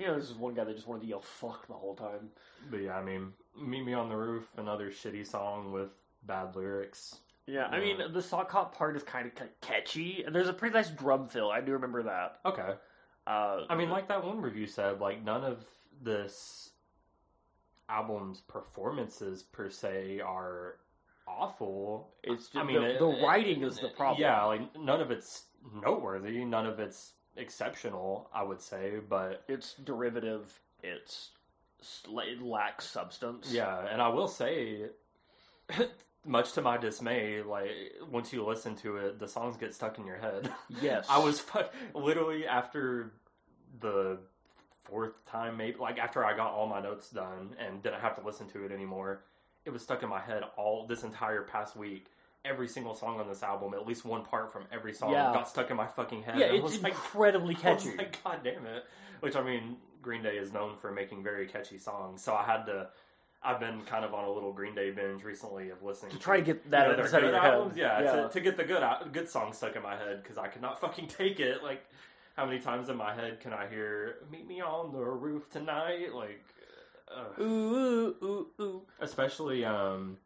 You know, this is one guy that just wanted to yell "fuck" the whole time. But yeah, I mean, "Meet Me on the Roof," another shitty song with bad lyrics. Yeah, I mean, the sock hop part is kind of catchy, and there's a pretty nice drum fill. I do remember that. Okay, Uh, I mean, like that one review said, like none of this album's performances per se are awful. it's just I mean, the, it- the it- writing is the problem. Yeah, like none of it's noteworthy, none of it's exceptional. I would say, but it's derivative. It's it lacks substance. yeah, and I will say, much to my dismay, like once you listen to it, the songs get stuck in your head. Yes. I was fu- literally after the fourth time, maybe like after I got all my notes done and didn't have to listen to it anymore. It was stuck in my head all this entire past week. Every single song on this album, at least one part from every song, Yeah. got stuck in my fucking head. Yeah, And I it's was like, incredibly was catchy. like, God damn it! Which I mean, Green Day is known for making very catchy songs, so I had to. I've been kind of on a little Green Day binge recently of listening to try to get you that know, their good albums, yeah, yeah. To, to get the good good songs stuck in my head because I could not fucking take it. Like, how many times in my head can I hear "Meet me on the roof tonight"? Like, ugh. Ooh, ooh, ooh, ooh. especially um,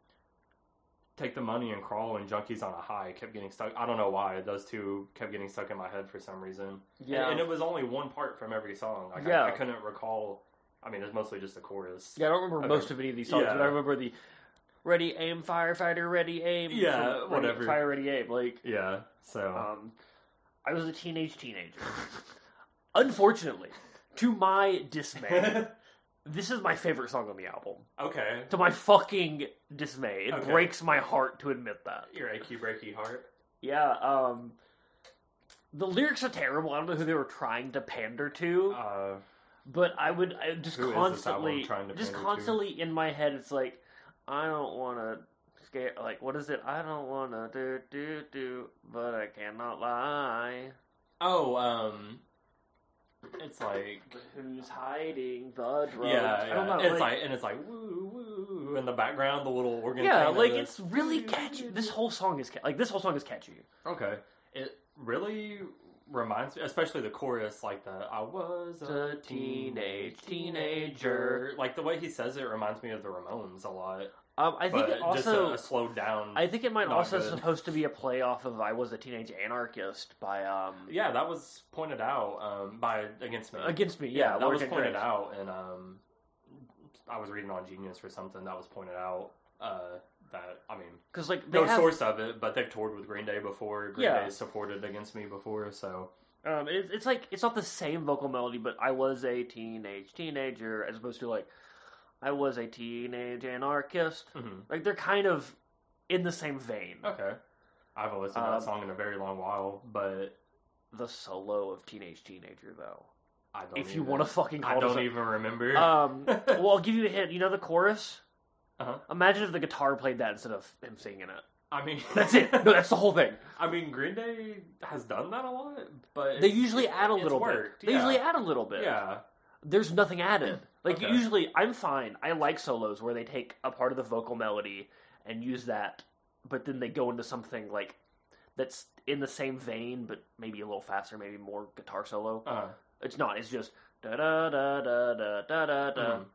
"Take the Money and Crawl" and "Junkies on a High" kept getting stuck. I don't know why those two kept getting stuck in my head for some reason. Yeah. and, and it was only one part from every song. Like, Yeah. I, I couldn't recall. I mean, it's mostly just the chorus. Yeah, I don't remember most of any of these songs, Yeah. but I remember the "Ready Aim Firefighter, Ready Aim." Yeah, from whatever. Ready, Fire, Ready Aim. Like, Yeah, so um, I was a teenage teenager. Unfortunately, to my dismay, this is my favorite song on the album. okay, To my fucking dismay, it Okay. breaks my heart to admit that. your achy breaky heart. Yeah, um, the lyrics are terrible. I don't know who they were trying to pander to. Uh, But I would I just Who is this constantly, album trying to just pander to? constantly in my head, it's like, I don't want to scare. Like, what is it? I don't want to do do do, but I cannot lie. oh, um, it's like who's hiding the drugs? yeah, I don't yeah. know. it's like, and it's like woo woo in the background, the little organ. yeah, like it's really catchy. This whole song is like this whole song is catchy. okay. It really reminds me, especially the chorus, like the "I was a teenage teenager." teenager. Like the way he says it reminds me of the Ramones a lot. Um, I think but it also. just a, a slowed down. I think it might also good. supposed to be a play off of "I Was a Teenage Anarchist" by um yeah, that was pointed out um, by against me. against me. Yeah, Yeah, that was pointed out, and um, I was reading on Genius or something that was pointed out. Uh, that I mean, Because like they no have, source of it, but they've toured with Green Day before. Green Yeah. Day supported Against Me before, so um, it, it's like it's not the same vocal melody, but I was a teenage teenager as opposed to like I was a teenage anarchist. mhm. Like they're kind of in the same vein. okay. I haven't listened to Um, that song in a very long while, but The solo of teenage teenager though. I don't. If you even- want to fucking call I don't even remember. Um, well, I'll give you a hint. You know the chorus. Uh-huh. Imagine if the guitar played that instead of him singing it. I mean, That's it. No, that's the whole thing. I mean, Green Day has done that a lot, but They usually add a little worked, bit. They yeah. usually add a little bit. Yeah, There's nothing added. Like Okay. usually, I'm fine. I like solos where they take a part of the vocal melody and use that, but then they go into something like that's in the same vein, but maybe a little faster, maybe more guitar solo. uh, It's not. It's just da da da da da da da da. Mhm.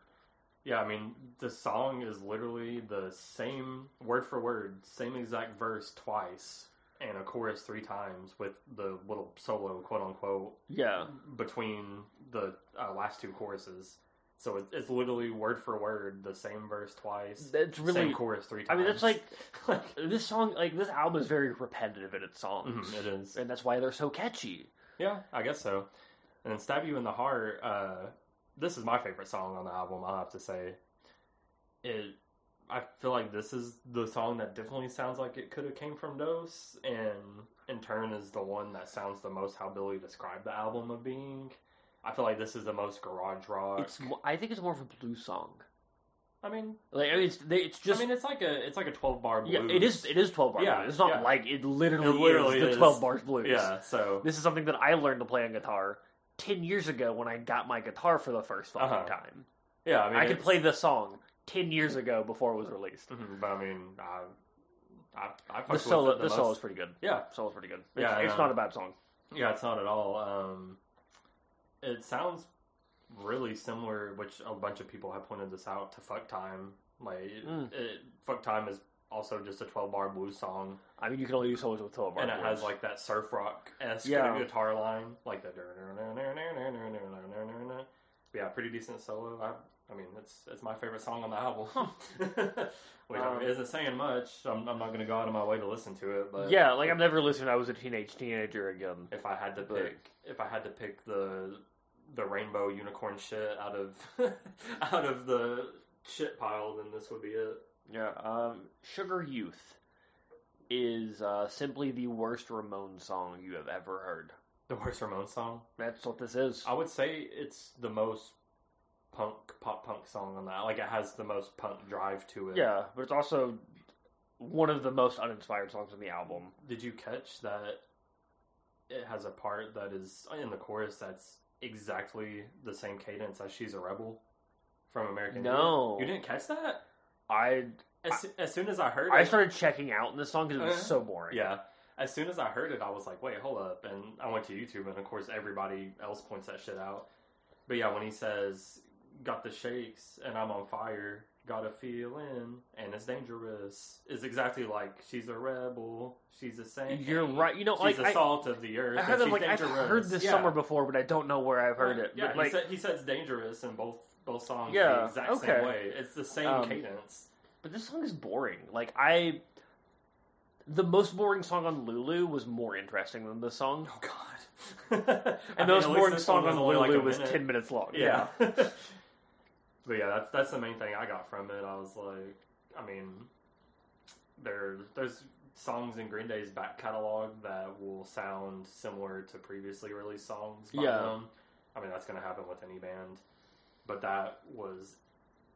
Yeah, I mean, the song is literally the same word for word, same exact verse twice, and a chorus three times with the little solo, quote unquote, Yeah. between the uh, last two choruses. So it, it's literally word for word the same verse twice, That's really. same chorus three times. I mean, that's like like this song. Like this album is very repetitive in its songs, mhm, it is. and that's why they're so catchy. Yeah, I guess so. And then "Stab You in the Heart." Uh, this is my favorite song on the album. I'll have to say. It I feel like this is the song that definitely sounds like it could have came from Dos, and in turn is the one that sounds the most how Billie described the album of being. I feel like this is the most garage rock. It's. mo- I think it's more of a blues song. I mean, Like I mean, it's they- it's just. I mean, it's like a it's like a twelve bar blues. yeah, it is. It is twelve bar. Yeah, blues. It's not yeah. like it literally, It literally is the twelve bars blues. Yeah, so This is something that I learned to play on guitar ten years ago when I got my guitar for the first fucking Uh-huh. time. yeah, I mean, I, could play this song ten years ago before it was released. Mhm, but I mean, I I, I The with solo, it the the solo is pretty good. Yeah, Solo's pretty good. It's, Yeah, it's not a bad song. Yeah, it's not at all. Um, it sounds really similar, which a bunch of people have pointed this out to "Fuck Time." Like, Mm. it, "Fuck Time" is also just a twelve-bar blues song, I mean, you can only do solos with twelve bars. and it has like that surf rock esque Yeah. guitar line, like the. Yeah, pretty decent solo. I, I mean, it's it's my favorite song on the album, which Um, isn't saying much. I'm, I'm not going to go out of my way to listen to it, but yeah, like I'm never listening. I was a teenage teenager again. if I had to But- pick if I had to pick the the rainbow unicorn shit out of out of the shit pile, then this would be it. Yeah, um, Sugar Youth is uh, simply the worst Ramones song you have ever heard. The worst Ramones song. That's what this is. I would say it's the most punk pop punk song on that. Like it has the most punk drive to it. Yeah, but it's also one of the most uninspired songs on the album. Did you catch that? It has a part that is in the chorus that's exactly the same cadence as "She's a Rebel" from American. No. Idiot? you didn't catch that. I As, as soon as I heard it, I started checking out in this song because it was Uh-huh. so boring. Yeah. As soon as I heard it, I was like, wait, hold up. And I went to YouTube, and of course, everybody else points that shit out. But yeah, when he says, got the shakes, and I'm on fire, got a feeling, and it's dangerous, is exactly like, she's a rebel, she's a saint. You're right. You know, She's like the I, salt of the earth. I heard she's Like I've heard this Yeah. somewhere before, but I don't know where I've heard it. Yeah, but like, he, said, he says dangerous in both both songs Yeah, the exact okay. same way. It's the same Um, cadence. but this song is boring. Like I, the most boring song on Lulu was more interesting than this song, Oh, God. I and mean, the most at least boring song on only like Lulu was minute. ten minutes long. Yeah. but yeah, that's that's the main thing I got from it. I was like, I mean, there there's songs in Green Day's back catalog that will sound similar to previously released songs by Yeah. them. I mean, that's going to happen with any band. But that was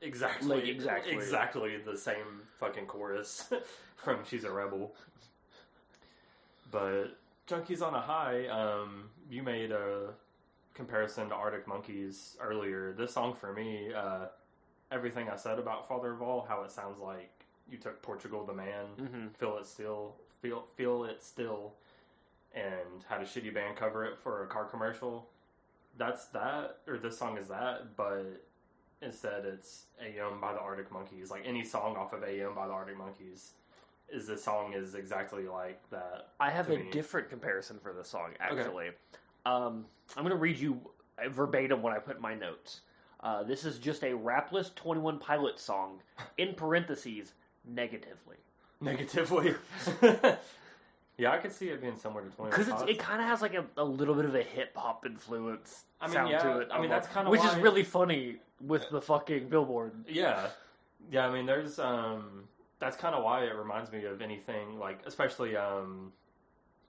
exactly Like, exactly. exactly the same fucking chorus from "She's a Rebel." But Junkies on a High, um, you made a comparison to Arctic Monkeys earlier. This song for me, uh, everything I said about Father of All, how it sounds like you took Portugal the Man, hmm feel it still, feel feel it still, and had a shitty band cover it for a car commercial. That's that, or this song is that, but instead it's AM by the Arctic Monkeys. Like any song off of AM by the Arctic Monkeys, is this song is exactly like that. I have a me. different comparison for this song, actually. Um, I'm going to read you verbatim what I put in my notes. Uh, this is just a rapless 21 Pilots song, in parentheses, negatively. Negatively. yeah, I could see it being somewhere to Twenty Because it kind of has like a, a little bit of a hip hop influence I mean, sound yeah, to it. I mean, that's kinda Which is really funny with the fucking billboard. Yeah, yeah. I mean, there's um, that's kind of why it reminds me of anything like, especially um,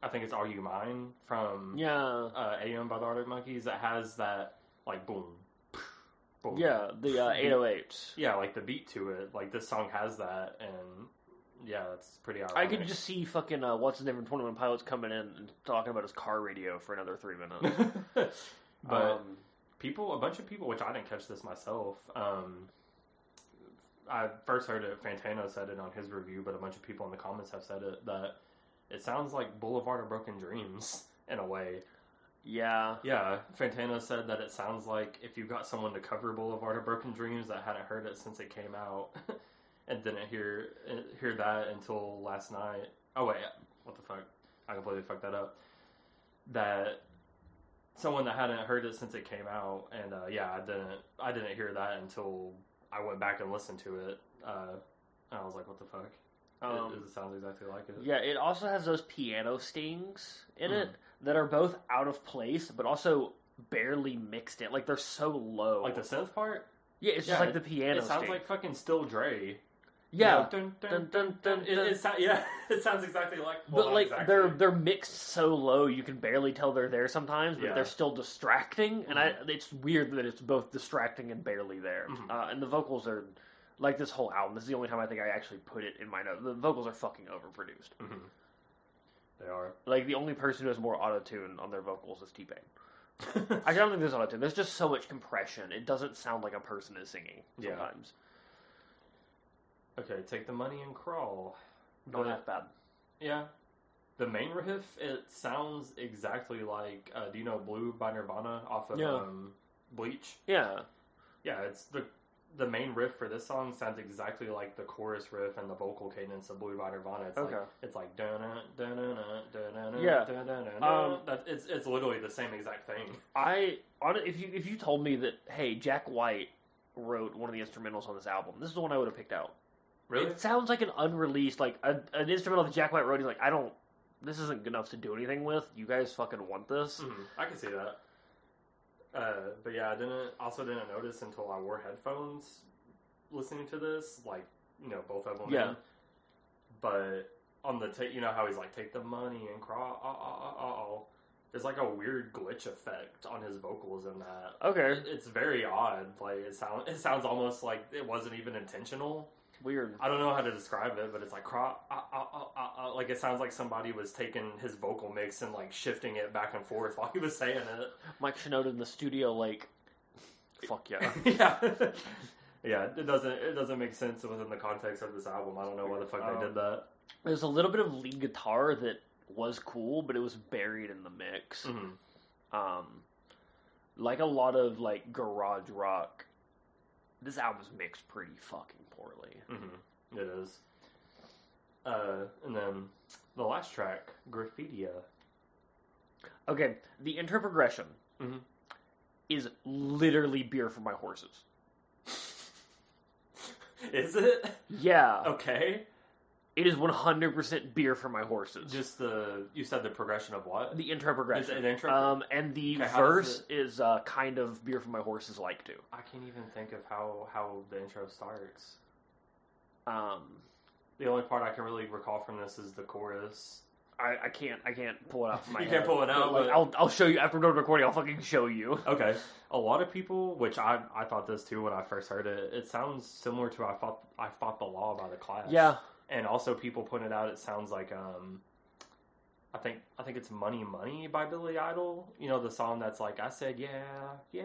I think it's "Are You Mine" from Yeah. uh, AM by the Arctic Monkeys that has that like boom, boom. Yeah, the uh, 808s. yeah, like the beat to it. Like this song has that, and yeah, that's pretty. Ironic. I could just see fucking uh, what's his name from Twenty One Pilots coming in and talking about his car radio for another three minutes. but um, people, a bunch of people, which I didn't catch this myself. Um, I first heard it. Fantano said it on his review, but a bunch of people in the comments have said it that it sounds like Boulevard of Broken Dreams in a way. yeah, Yeah, Fantano said that it sounds like if you got someone to cover Boulevard of Broken Dreams that hadn't heard it since it came out and didn't hear hear that until last night. Oh wait, what the fuck? I completely fucked that up. That someone that hadn't heard it since it came out, and uh, yeah, I didn't I didn't hear that until I went back and listened to it. Uh, and I was like, what the fuck? Um, it, it sounds exactly like it. yeah. It also has those piano stings in it Mm. that are both out of place, but also barely mixed in. Like they're so low. Like the synth part, yeah, it's yeah, just like the piano. it sounds sting. like fucking Still Dre. Yeah. You know, dun, dun, Dun, dun, dun, It, yeah, it sounds exactly like. Well, but like exactly. they're they're mixed so low you can barely tell they're there sometimes, but Yeah. Mm-hmm. they're still distracting. And I, it's weird that it's both distracting and barely there. Mhm. Uh, and the vocals are like this whole album. This is the only time I think I actually put it in my note. The vocals are fucking overproduced. Mhm. They are. Like the only person who has more auto tune on their vocals is T Pain. I don't think there's auto tune. There's just so much compression. It doesn't sound like a person is singing Yeah. sometimes. okay, take the money and crawl. Not The- half bad. Yeah. The main riff, it sounds exactly like, uh, do you know Blue by Nirvana off of Yeah. um, Bleach? Yeah. Yeah, it's the the main riff for this song sounds exactly like the chorus riff and the vocal cadence of Blue by Nirvana. It's Okay. like it's like dun dun dun dun Yeah. dun Um, That it's it's literally the same exact thing. I on if you if you told me that hey Jack White wrote one of the instrumentals on this album, this is the one I would have picked out. Really? It sounds like an unreleased like a, an instrumental that Jack White wrote. He's like, I don't. This isn't good enough to do anything with. You guys fucking want this? Mhm, I can see that. Uh, but yeah, I didn't also didn't notice until I wore headphones listening to this, like you know both of them. Yeah. in. But on the take, you know how he's like take the money and crawl. Oh, uh, oh, uh, oh, uh, oh. There's like a weird glitch effect on his vocals in that. Okay, It's very odd. Like it sounds, it sounds almost like it wasn't even intentional. Weird. I don't know how to describe it, but it's like ah, ah, ah, like it sounds like somebody was taking his vocal mix and like shifting it back and forth while he was saying it. Mike Shinoda in the studio, like, fuck yeah. yeah, yeah. It doesn't it doesn't make sense within the context of this album. I don't know why the fuck Um, they did that. There's a little bit of lead guitar that was cool, but it was buried in the mix. hmm Um, like a lot of like garage rock. This album's mixed pretty fucking poorly. hmm It is. Uh, and then the last track, Graffitia. Okay, the intro progression Mhm. is literally beer for my horses. Is it Yeah, okay? It is 100% beer for my horses. Just the you said the progression of what? the intro progression. An intro? Um, and the Okay, how does verse is uh, kind of beer for my horses like too. I can't even think of how how the intro starts. Um, The only part I can really recall from this is the chorus. I, I can't I can't pull it out from my You head. can't pull it out, Like, but- I'll I'll show you after we're done recording. I'll fucking show you. Okay, a lot of people, which I I thought this too when I first heard it. It sounds similar to I fought I fought the law by the Clash. Yeah, and also people pointed out it sounds like um, I think I think it's Mony Mony by Billy Idol. You know the song that's like I said yeah yeah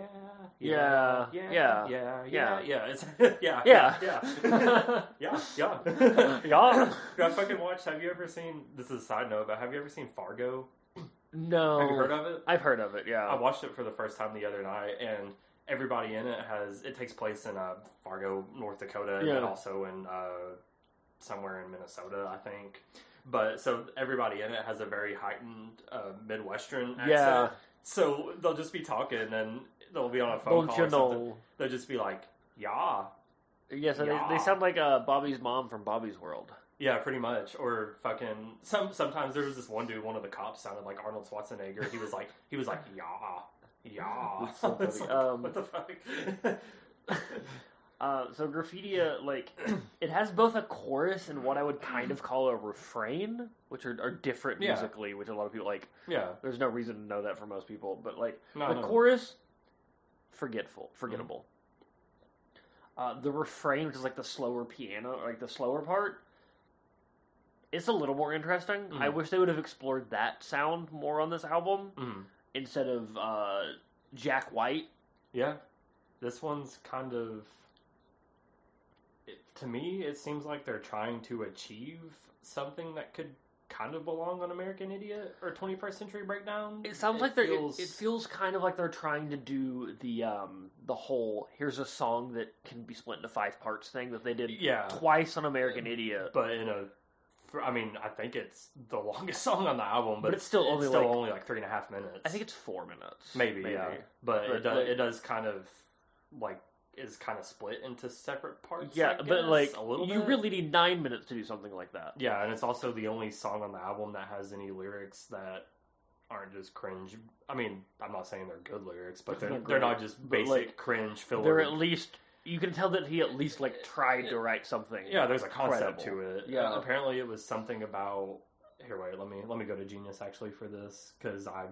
Yeah, yeah yeah, yeah yeah. yeah yeah it's yeah Yeah. yeah yeah yeah yeah. yeah. I fucking watched. Have you ever seen? This is a side note, but have you ever seen Fargo? No, Have you heard of it? I've heard of it. Yeah. I watched it for the first time the other night, and everybody in it has. It takes place in uh, Fargo, North Dakota, and also in uh, somewhere in Minnesota, I think. But so everybody in it has a very heightened uh, Midwestern accent. Yeah. So they'll just be talking, and they'll be on a Don't phone call. you or something. know? They'll just be like, "Yeah, Yes, they, Yeah. they sound like uh, Bobby's mom from Bobby's World. Yeah, pretty much. Or fucking some. Sometimes there was this one dude. One of the cops sounded like Arnold Schwarzenegger. He was like, he was like, yeah, yeah. So like, Um, what the fuck? Uh, so Graffitia, like, it has both a chorus and what I would kind of call a refrain, which are, are different Yeah. musically, which a lot of people like. yeah, There's no reason to know that for most people, but like no, the no. chorus, forgetful, forgettable. Uh, the refrain, which is like the slower piano, like the slower part, it's a little more interesting. I Mhm. wish they would have explored that sound more on this album Mhm. instead of uh, Jack White. Yeah, this one's kind of. It, to me, it seems like they're trying to achieve something that could kind of belong on American Idiot or 21st Century Breakdown. It sounds like they're. feels- It, it feels kind of like they're trying to do the um the whole here's a song that can be split into five parts thing that they did yeah, twice on American Idiot. but in a. I mean, I think it's the longest song on the album, but, But it's still only still like- only like three and a half minutes. I think it's four minutes, maybe, yeah, but, But, it does like- it does kind of like is kind of split into separate parts. Yeah, I but like a little you bit. really need nine minutes to do something like that. yeah, and it's also the only song on the album that has any lyrics that aren't just cringe. I mean, I'm not saying they're good lyrics, but they're They're they're, not just basic like, cringe filler. They're at least you can tell that he at least like tried to write something. Yeah, there's a concept Credible. to it. Yeah. apparently it was something about. Here, wait. Let me let me go to Genius actually for this because I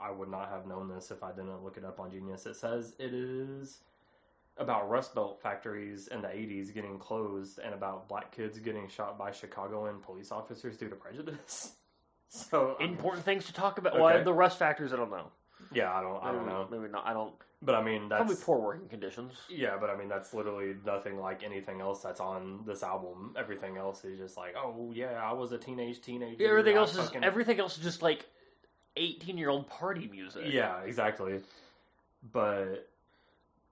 I would not have known this if I didn't look it up on Genius. It says it is about Rust Belt factories in the 80s getting closed and about black kids getting shot by Chicagoan police officers due to prejudice. So I'm- Important things to talk about. Okay. Well, the rust factors, I don't know. yeah, I don't I don't know, Maybe not. I don't. but I mean that's Probably poor working conditions. Yeah, but I mean that's literally nothing like anything else that's on this album. Everything else is just like, oh yeah, I was a teenage teenager. Everything I else is everything else is just like eighteen year old party music. Yeah, exactly. But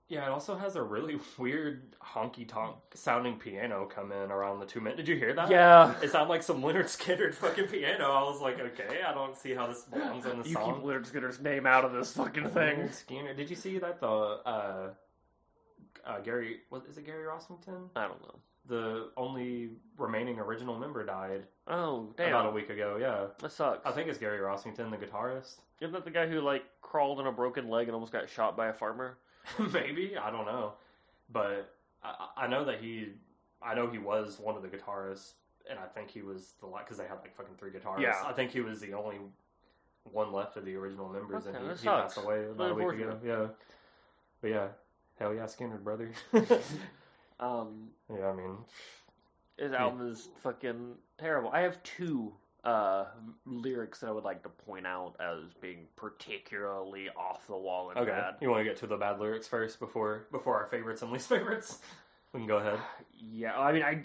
yeah, it also has a really weird honky tonk sounding piano come in around the two minutes. Did you hear that? Yeah. It sounded like some Lynyrd Skynyrd fucking piano. I was like, okay, I don't see how this belongs on the You song. keep Lynyrd Skynyrd's name out of this fucking thing. Lynyrd Skynyrd. Did you see that the uh, uh, Gary? What is it? Gary Rossington? I don't know. the only remaining original member died Oh damn, about a week ago. Yeah, that sucks. I think it's Gary Rossington, the guitarist. Isn't that the guy who like crawled on a broken leg and almost got shot by a farmer? Maybe I don't know, but I, I know that he, I know he was one of the guitarists, and I think he was the like because they had like fucking three guitarists. Yeah. I think he was the only one left of the original members, Okay, and he, he passed away about a week ago. Yeah, but yeah, hell yeah, Skynyrd brother. Um, yeah, I mean, his album is fucking terrible. I have two uh lyrics that I would like to point out as being particularly off the wall and okay. bad. You want to get to the bad lyrics first before before our favorites and least favorites? We can go ahead. Yeah, I mean, I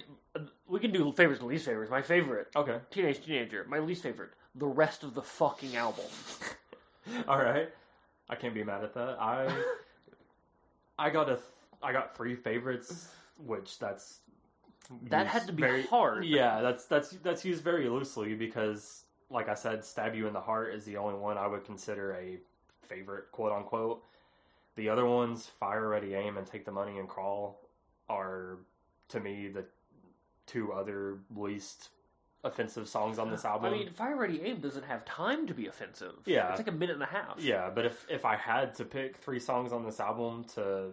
we can do favorites and least favorites. My favorite, Okay. Teenage Teenager. My least favorite, the rest of the fucking album. All right. I can't be mad at that. I I got a I got three favorites, which that's That had to be very- hard. Yeah, that's that's that's used very loosely because, like I said, "Stab You in the Heart" is the only one I would consider a favorite, quote unquote. The other ones, "Fire, Ready, Aim," and "Take the Money and Crawl," are to me the two other least offensive songs on this album. I mean, Fire Ready Aim doesn't have time to be offensive. Yeah. it's like a minute and a half. Yeah, but if if I had to pick three songs on this album to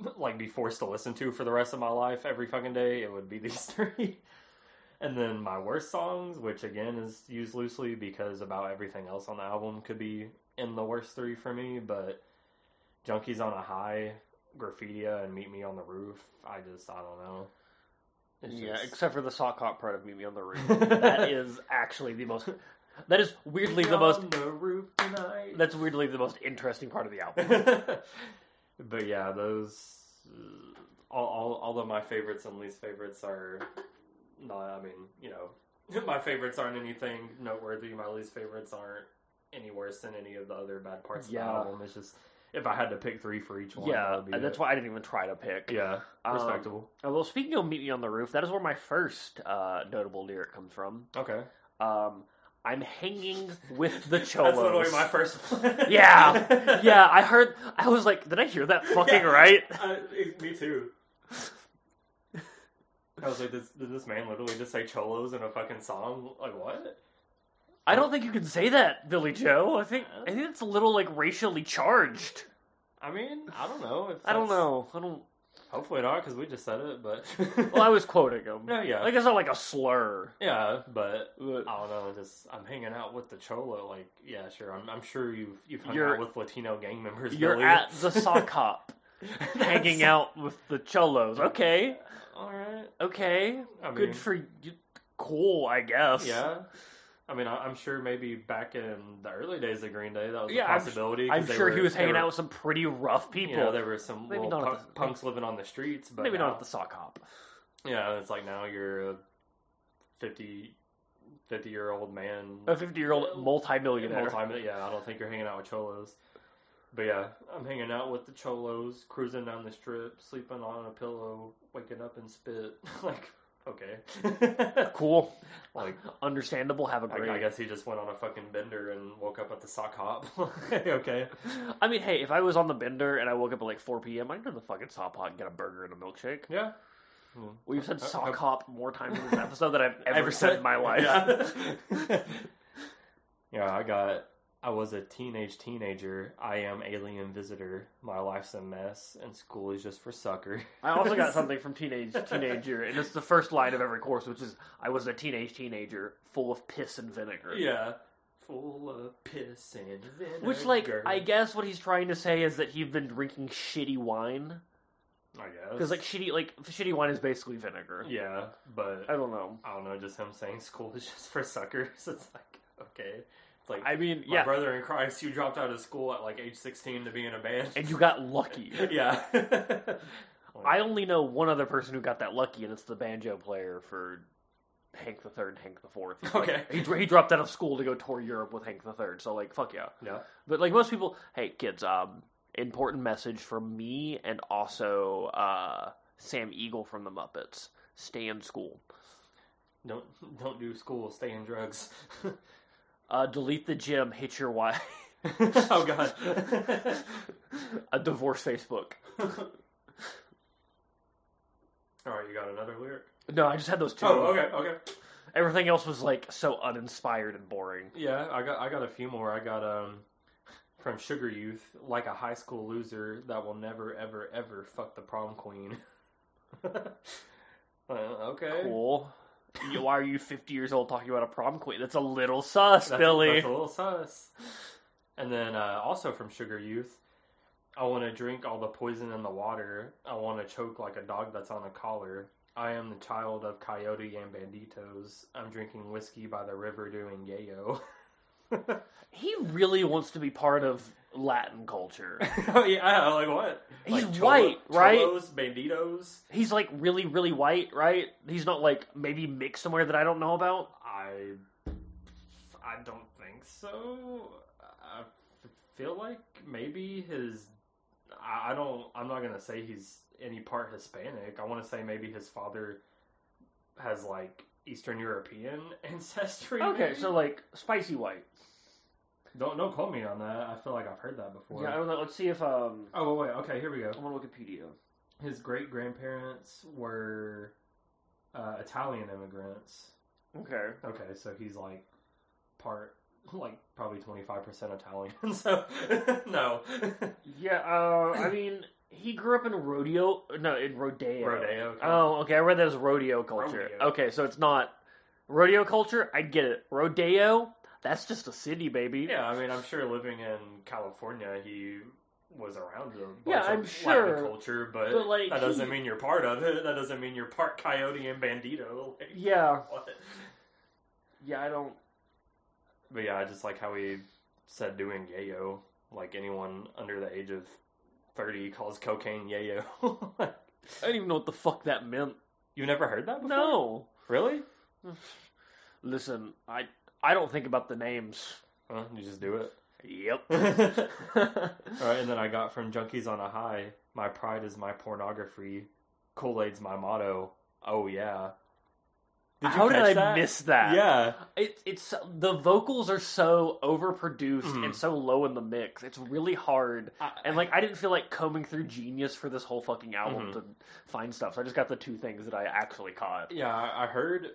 like be forced to listen to for the rest of my life every fucking day, it would be these three. And then my worst songs, which again is used loosely because about everything else on the album could be in the worst three for me, but Junkies on a High, Graffitia, and Meet Me on the Roof, I just I don't know. It's Yeah, just- except for the sock hop part of Meet Me on the Roof. that is actually the most. That is weirdly the most. on the roof tonight. That's weirdly the most interesting part of the album. But yeah, those uh, all, all all of my favorites and least favorites are not. I mean, you know, my favorites aren't anything noteworthy. My least favorites aren't any worse than any of the other bad parts Yeah. of the album. It's just if I had to pick three for each one, yeah, and that's it. why I didn't even try to pick. Yeah, Um, respectable. Although speaking of Meet Me on the Roof, that is where my first uh, notable lyric comes from. okay, Um, I'm hanging with the cholo. that's literally my first. Yeah, yeah. I heard. I was like, did I hear that fucking Yeah. right? Uh, it- me too. I was like, did, did this man literally just say cholos in a fucking song? Like, what? I don't think you can say that, Billie Joe. I think I think it's a little like racially charged. I mean, I don't know. I don't know. I don't. Hopefully not, because we just said it, but. Well, I was quoting him. No, yeah. Like it's not like a slur. yeah, but. But- I don't know. Just I'm hanging out with the cholo. Like, yeah, sure. I'm, I'm sure you've you've hung You're- out with Latino gang members. You're Billie. at the sock hop, hanging out with the cholos. Okay, All right. okay, I mean, good for you. Cool, I guess. Yeah. I mean, I'm sure maybe back in the early days of Green Day, that was Yeah, a I'm- possibility. I'm they sure were- he was hanging were- out with some pretty rough people. You know, there were some Maybe not punk- the- punks living on the streets, but Maybe now, not at the sock hop. Yeah, it's like now you're a 50, 50 year old man. A 50 year old multimillionaire. Multi- yeah, I don't think you're hanging out with cholos. But yeah, I'm hanging out with the cholos, cruising down the strip, sleeping on a pillow, waking up and spit. like, okay. Cool. like, Understandable. Have a great. I, I guess he just went on a fucking bender and woke up at the sock hop. okay. I mean, hey, if I was on the bender and I woke up at like 4 p.m., I'd go to the fucking sock hop and get a burger and a milkshake. Yeah. We've said Uh, sock uh, hop more times in this episode than I've ever, said in my life. Yeah. yeah, I got I was a teenage teenager. I am alien visitor. My life's a mess, and school is just for suckers. I also got something from teenage teenager, and it's the first line of every course, which is "I was a teenage teenager, full of piss and vinegar." Yeah, full of piss and vinegar. Which, like, I guess what he's trying to say is that he's been drinking shitty wine I guess because, like, shitty like shitty wine is basically vinegar. yeah, but I don't know. I don't know. Just him saying school is just for suckers. It's like okay. Like I mean, my yeah, brother in Christ, you dropped out of school at like age sixteen to be in a band. and you got lucky. yeah. I only know one other person who got that lucky, and it's the banjo player for Hank the Third, Hank the Fourth. Okay. he, he dropped out of school to go tour Europe with Hank the Third. So like, fuck yeah. yeah. But like most people, hey kids, um, important message from me and also uh, Sam Eagle from the Muppets: stay in school. Don't don't do school. Stay in drugs. Uh, delete the gym. Hit your wife. oh God. a divorce Facebook. All right, you got another lyric. No, I just had those two. Oh, okay, okay. Everything else was like so uninspired and boring. Yeah, I got I got a few more. I got um from Sugar Youth, like a high school loser that will never ever ever fuck the prom queen. Uh, okay. Cool. You- Why are you 50 years old talking about a prom queen? That's a little sus, That's, Billie. that's a little sus. And then uh, also from Sugar Youth, I want to drink all the poison in the water. I want to choke like a dog that's on a collar. I am the child of coyote and banditos. I'm drinking whiskey by the river doing yayo. He really wants to be part of Latin culture. oh yeah, like what? He's Like white, right? Cholos, banditos. He's like really, really white, right? He's not like maybe mixed somewhere that I don't know about. I, I don't think so. I feel like maybe his. I I don't. I'm not gonna say he's any part Hispanic. I want to say maybe his father has like Eastern European ancestry. Okay, maybe? so like spicy white. Don't don't quote me on that. I feel like I've heard that before. Yeah, I don't know. Let's see if um. Oh wait, okay, here we go. I'm on Wikipedia. His great grandparents were uh, Italian immigrants. Okay. Okay, so he's like part like probably twenty five percent Italian. So no, Yeah. Uh, I mean, he grew up in rodeo. No, in rodeo. rodeo. okay. Oh, okay. I read that as rodeo culture. Rodeo. Okay, so it's not rodeo culture. I get it. Rodeo. That's just a city, baby. yeah. I mean, I'm sure living in California, he was around a Yeah, I'm Latin sure. culture, but, But, like, that doesn't he- mean you're part of it. That doesn't mean you're part coyote and bandito. Like, Yeah. what? Yeah. I don't. But yeah, I just like how he said doing yayo. Like anyone under the age of thirty calls cocaine yayo. I don't even know what the fuck that meant. you never heard that before? No. Really? Listen, I I don't think about the names. Huh? You just do it. Yep. All right, and then I got from Junkies on a High. My pride is my pornography. Kool Aid's my motto. Oh yeah. Did How did I that? miss that? Yeah. It, it's the vocals are so overproduced Mhm. and so low in the mix. It's really hard. I- And like I didn't feel like combing through Genius for this whole fucking album Mhm. to find stuff. So I just got the two things that I actually caught. Yeah, I heard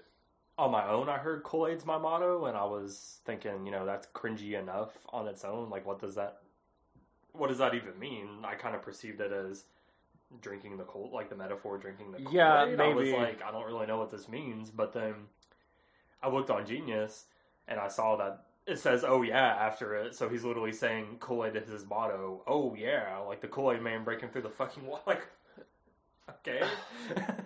on my own. I heard Kool Aid's my motto, and I was thinking, you know, that's cringy enough on its own. Like, what does that? What does that even mean? I kind of perceived it as drinking the cold, like the metaphor drinking the Kool-Aid. Yeah, I was maybe. like, I don't really know what this means, but then I looked on Genius and I saw that it says "Oh yeah" after it, so he's literally saying Kool Aid is his motto. Oh yeah, like the Kool Aid man breaking through the fucking wall. Like, okay.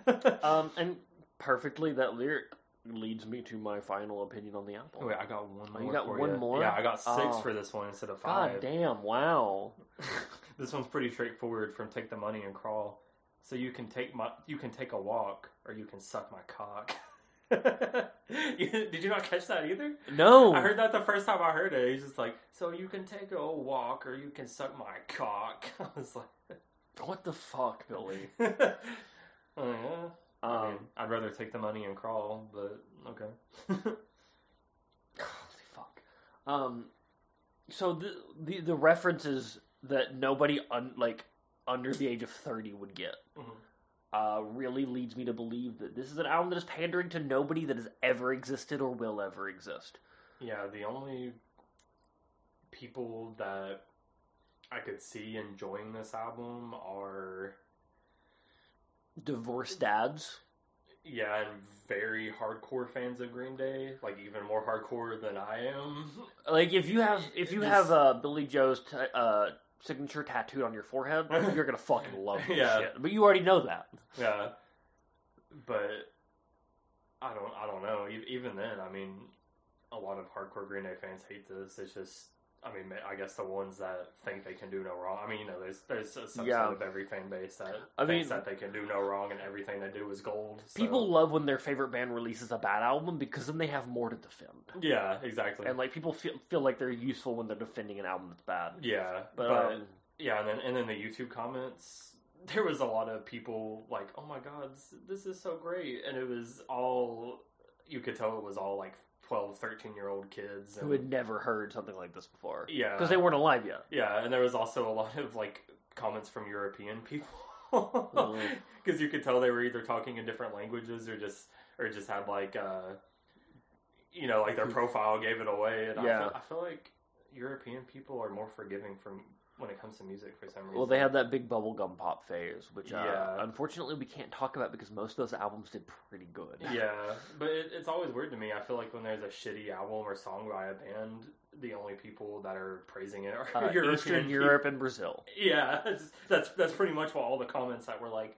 Um, and perfectly that lyric leads me to my final opinion on the album. Wait, I got one Oh, more. you got for one ya. more? Yeah, I got six Oh. for this one instead of five. God damn! Wow. this one's pretty straightforward. From take the money and crawl. So you can take my, you can take a walk, or you can suck my cock. Did you not catch that either? No. I heard that the first time I heard it. He's just like, so you can take a walk, or you can suck my cock. I was like, What the fuck, Billie? oh, yeah. I Um, mean, I'd rather take the money and crawl, but okay. Holy fuck. Um, so the, the the references that nobody un, like under the age of thirty would get Mhm. uh, really leads me to believe that this is an album that is pandering to nobody that has ever existed or will ever exist. Yeah, the only people that I could see enjoying this album are Divorced dads. yeah, and very hardcore fans of Green Day, like even more hardcore than I am. Like if you have if you have uh, Billie Joe's t- uh, signature tattooed on your forehead, you're gonna fucking love this Yeah. shit. But you already know that. Yeah, but I don't. I don't know. Even then, I mean, a lot of hardcore Green Day fans hate this. It's just. I mean, I guess the ones that think they can do no wrong. I mean, you know, there's there's a subset Yeah. of every fan base that I thinks mean- that they can do no wrong and everything they do is gold. so- People love when their favorite band releases a bad album because then they have more to defend. yeah, exactly. And like people feel feel like they're useful when they're defending an album that's bad. yeah, But, but, um, yeah, and then and then the YouTube comments, there was a lot of people like, "Oh my god, this, this is so great," and it was all you could tell it was all like 12, 13 year old kids who had never heard something like this before. Yeah, because they weren't alive yet. yeah, and there was also a lot of like comments from European people. Because you could tell they were either talking in different languages or just or just had like uh you know like their profile gave it away. And Yeah. I, feel, I feel like European people are more forgiving from when it comes to music for some reason. Well, they had that big bubblegum pop phase, which uh, Yeah. unfortunately we can't talk about because most of those albums did pretty good. Yeah, but it, it's always weird to me. I feel like when there's a shitty album or song by a band, the only people that are praising it are Uh, European Eastern people. Europe and Brazil. Yeah, that's, that's pretty much what all the comments that were like.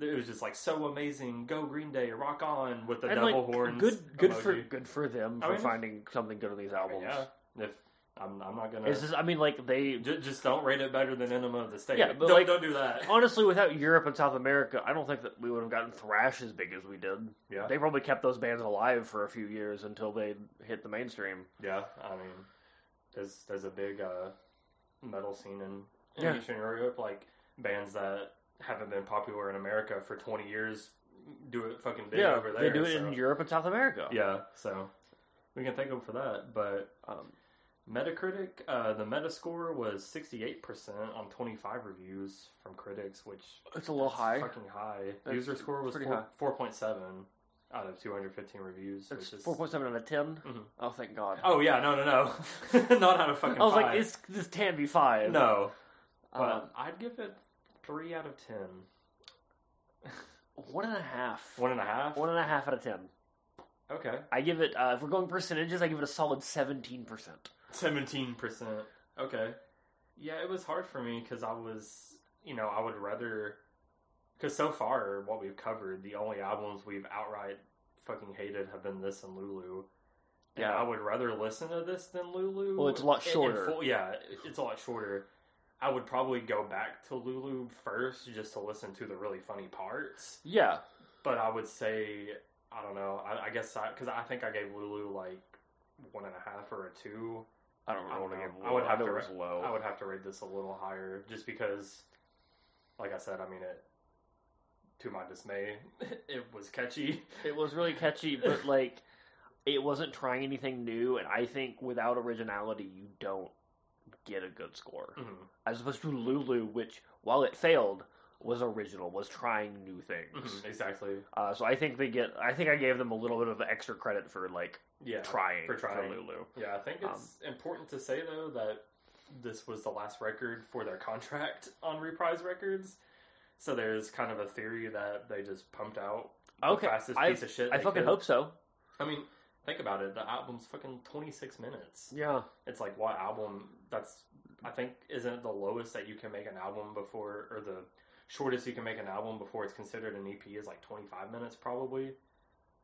It was just like so amazing. Go Green Day, rock on with the And devil like, horns. good, good for good for them I for mean, finding something good on these albums. yeah, if I'm, I'm not gonna. It's just, I mean, like they just, just don't rate it better than Enema of the State. Yeah, but don't like- don't do that. honestly, without Europe and South America, I don't think that we would have gotten thrash as big as we did. Yeah, They probably kept those bands alive for a few years until they hit the mainstream. yeah. I mean, there's there's a big uh, metal scene in, in Yeah. Eastern Europe, like bands that haven't been popular in America for 20 years do it fucking big yeah, over there. they do it so- in Europe and South America. Yeah, so we can thank them for that. But Um, Metacritic, uh, the Metascore was 68% on 25 reviews from critics, which it's a little high. fucking high. That's User score was pretty four, high. 4.7 out of 215 reviews. It's which is, four point seven out of 10 Mhm. Oh, thank God. Oh yeah, no, no, no, not out of fucking. I was like, five. it's this can't be five. no, but Um, I'd give it three out of ten. one and a half. One and a half. One and a half out of ten. Okay, I give it. Uh, if we're going percentages, I give it a solid seventeen percent. Seventeen percent. Okay, yeah, it was hard for me because I was, you know, I would rather. Because so far, what we've covered, the only albums we've outright fucking hated have been this and Lulu. And Yeah. I would rather listen to this than Lulu. Well, it's a lot shorter. full- yeah, it's a lot shorter. I would probably go back to Lulu first just to listen to the really funny parts. Yeah, But I would say, I don't know. I, I guess I because I think I gave Lulu like one and a half or a two. I don't I know. don't what. I, gave I would have know to it ra- low. I would have to rate this a little higher just because, like I said, I mean it. To my dismay, it was catchy. It was really catchy, but like, it wasn't trying anything new. And I think without originality, you don't get a good score. Mhm. As opposed to Lulu, which while it failed, was original, was trying new things. Mhm, Exactly. Uh, so I think they get. I think I gave them a little bit of extra credit for like Yeah. trying for trying. Lulu. Yeah, I think Um, it's important to say though that this was the last record for their contract on Reprise Records. So there's kind of a theory that they just pumped out the Okay, fastest I- piece of shit. I fucking could. hope so. I mean, think about it. The album's fucking 26 minutes. Yeah. It's like what album? That's I think isn't it the lowest that you can make an album before, or the shortest you can make an album before it's considered an EP is like 25 minutes, probably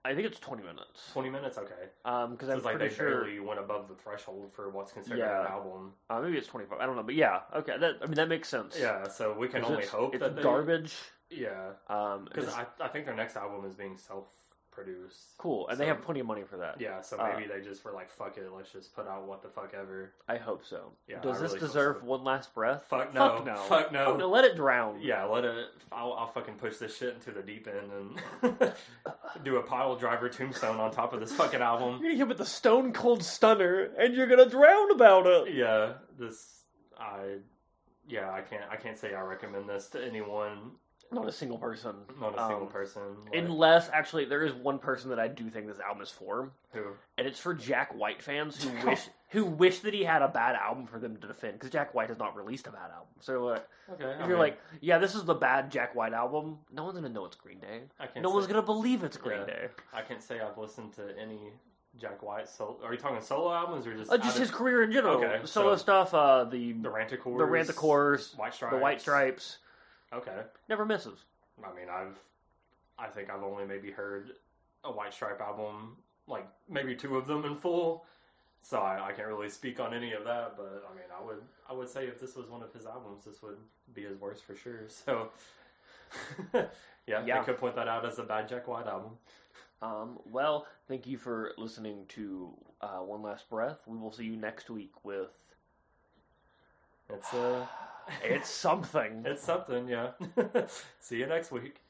I think it's twenty minutes. 20 minutes. Okay, Um, because so I'm like pretty they sure. barely went above the threshold for what's considered Yeah. an album. Uh, maybe it's twenty five. I don't know, but yeah. Okay. That I mean that makes sense. Yeah, so we can only hope it's that they, garbage. Yeah, Um, because it's I, I think their next album is being self-produced. cool, and they have plenty of money for that. Yeah, so Uh, maybe they just were like, "Fuck it, let's just put out what the fuck ever." I hope so. Yeah, Does I this really deserve so. one last breath? Fuck no. Fuck no. Fuck no. Fuck no. Let it drown. Yeah, let it. I'll, I'll fucking push this shit into the deep end and do a pile driver tombstone on top of this fucking album. You're gonna hit with the stone cold stunner, and you're gonna drown about it. Yeah, this I. Yeah, I can't. I can't say I recommend this to anyone Not a single person. Not a single Um, person. Like, Unless, actually, there is one person that I do think this album is for, who? and it's for Jack White fans who wish who wish that he had a bad album for them to defend because Jack White has not released a bad album. So uh, Okay. if you're like, yeah, this is the bad Jack White album, no one's gonna know it's Green Day. I can't No say, one's gonna believe it's Green Yeah. Day. I can't say I've listened to any Jack White solo. Are you talking solo albums or just Uh, just his of career in general, Okay, solo so- stuff. Uh, the the Raconteurs, the Raconteurs, White Stripes, the White Stripes, Okay. never misses. I mean, I've, I think I've only maybe heard a White Stripe album, like maybe two of them in full. So I, I can't really speak on any of that, but I mean, I would, I would say if this was one of his albums, this would be his worst for sure. So, yeah, Yeah. I could point that out as a bad Jack White album. Um, well, thank you for listening to uh, One Last Breath. We will see you next week with It's uh, it's something. it's something, yeah. See you next week.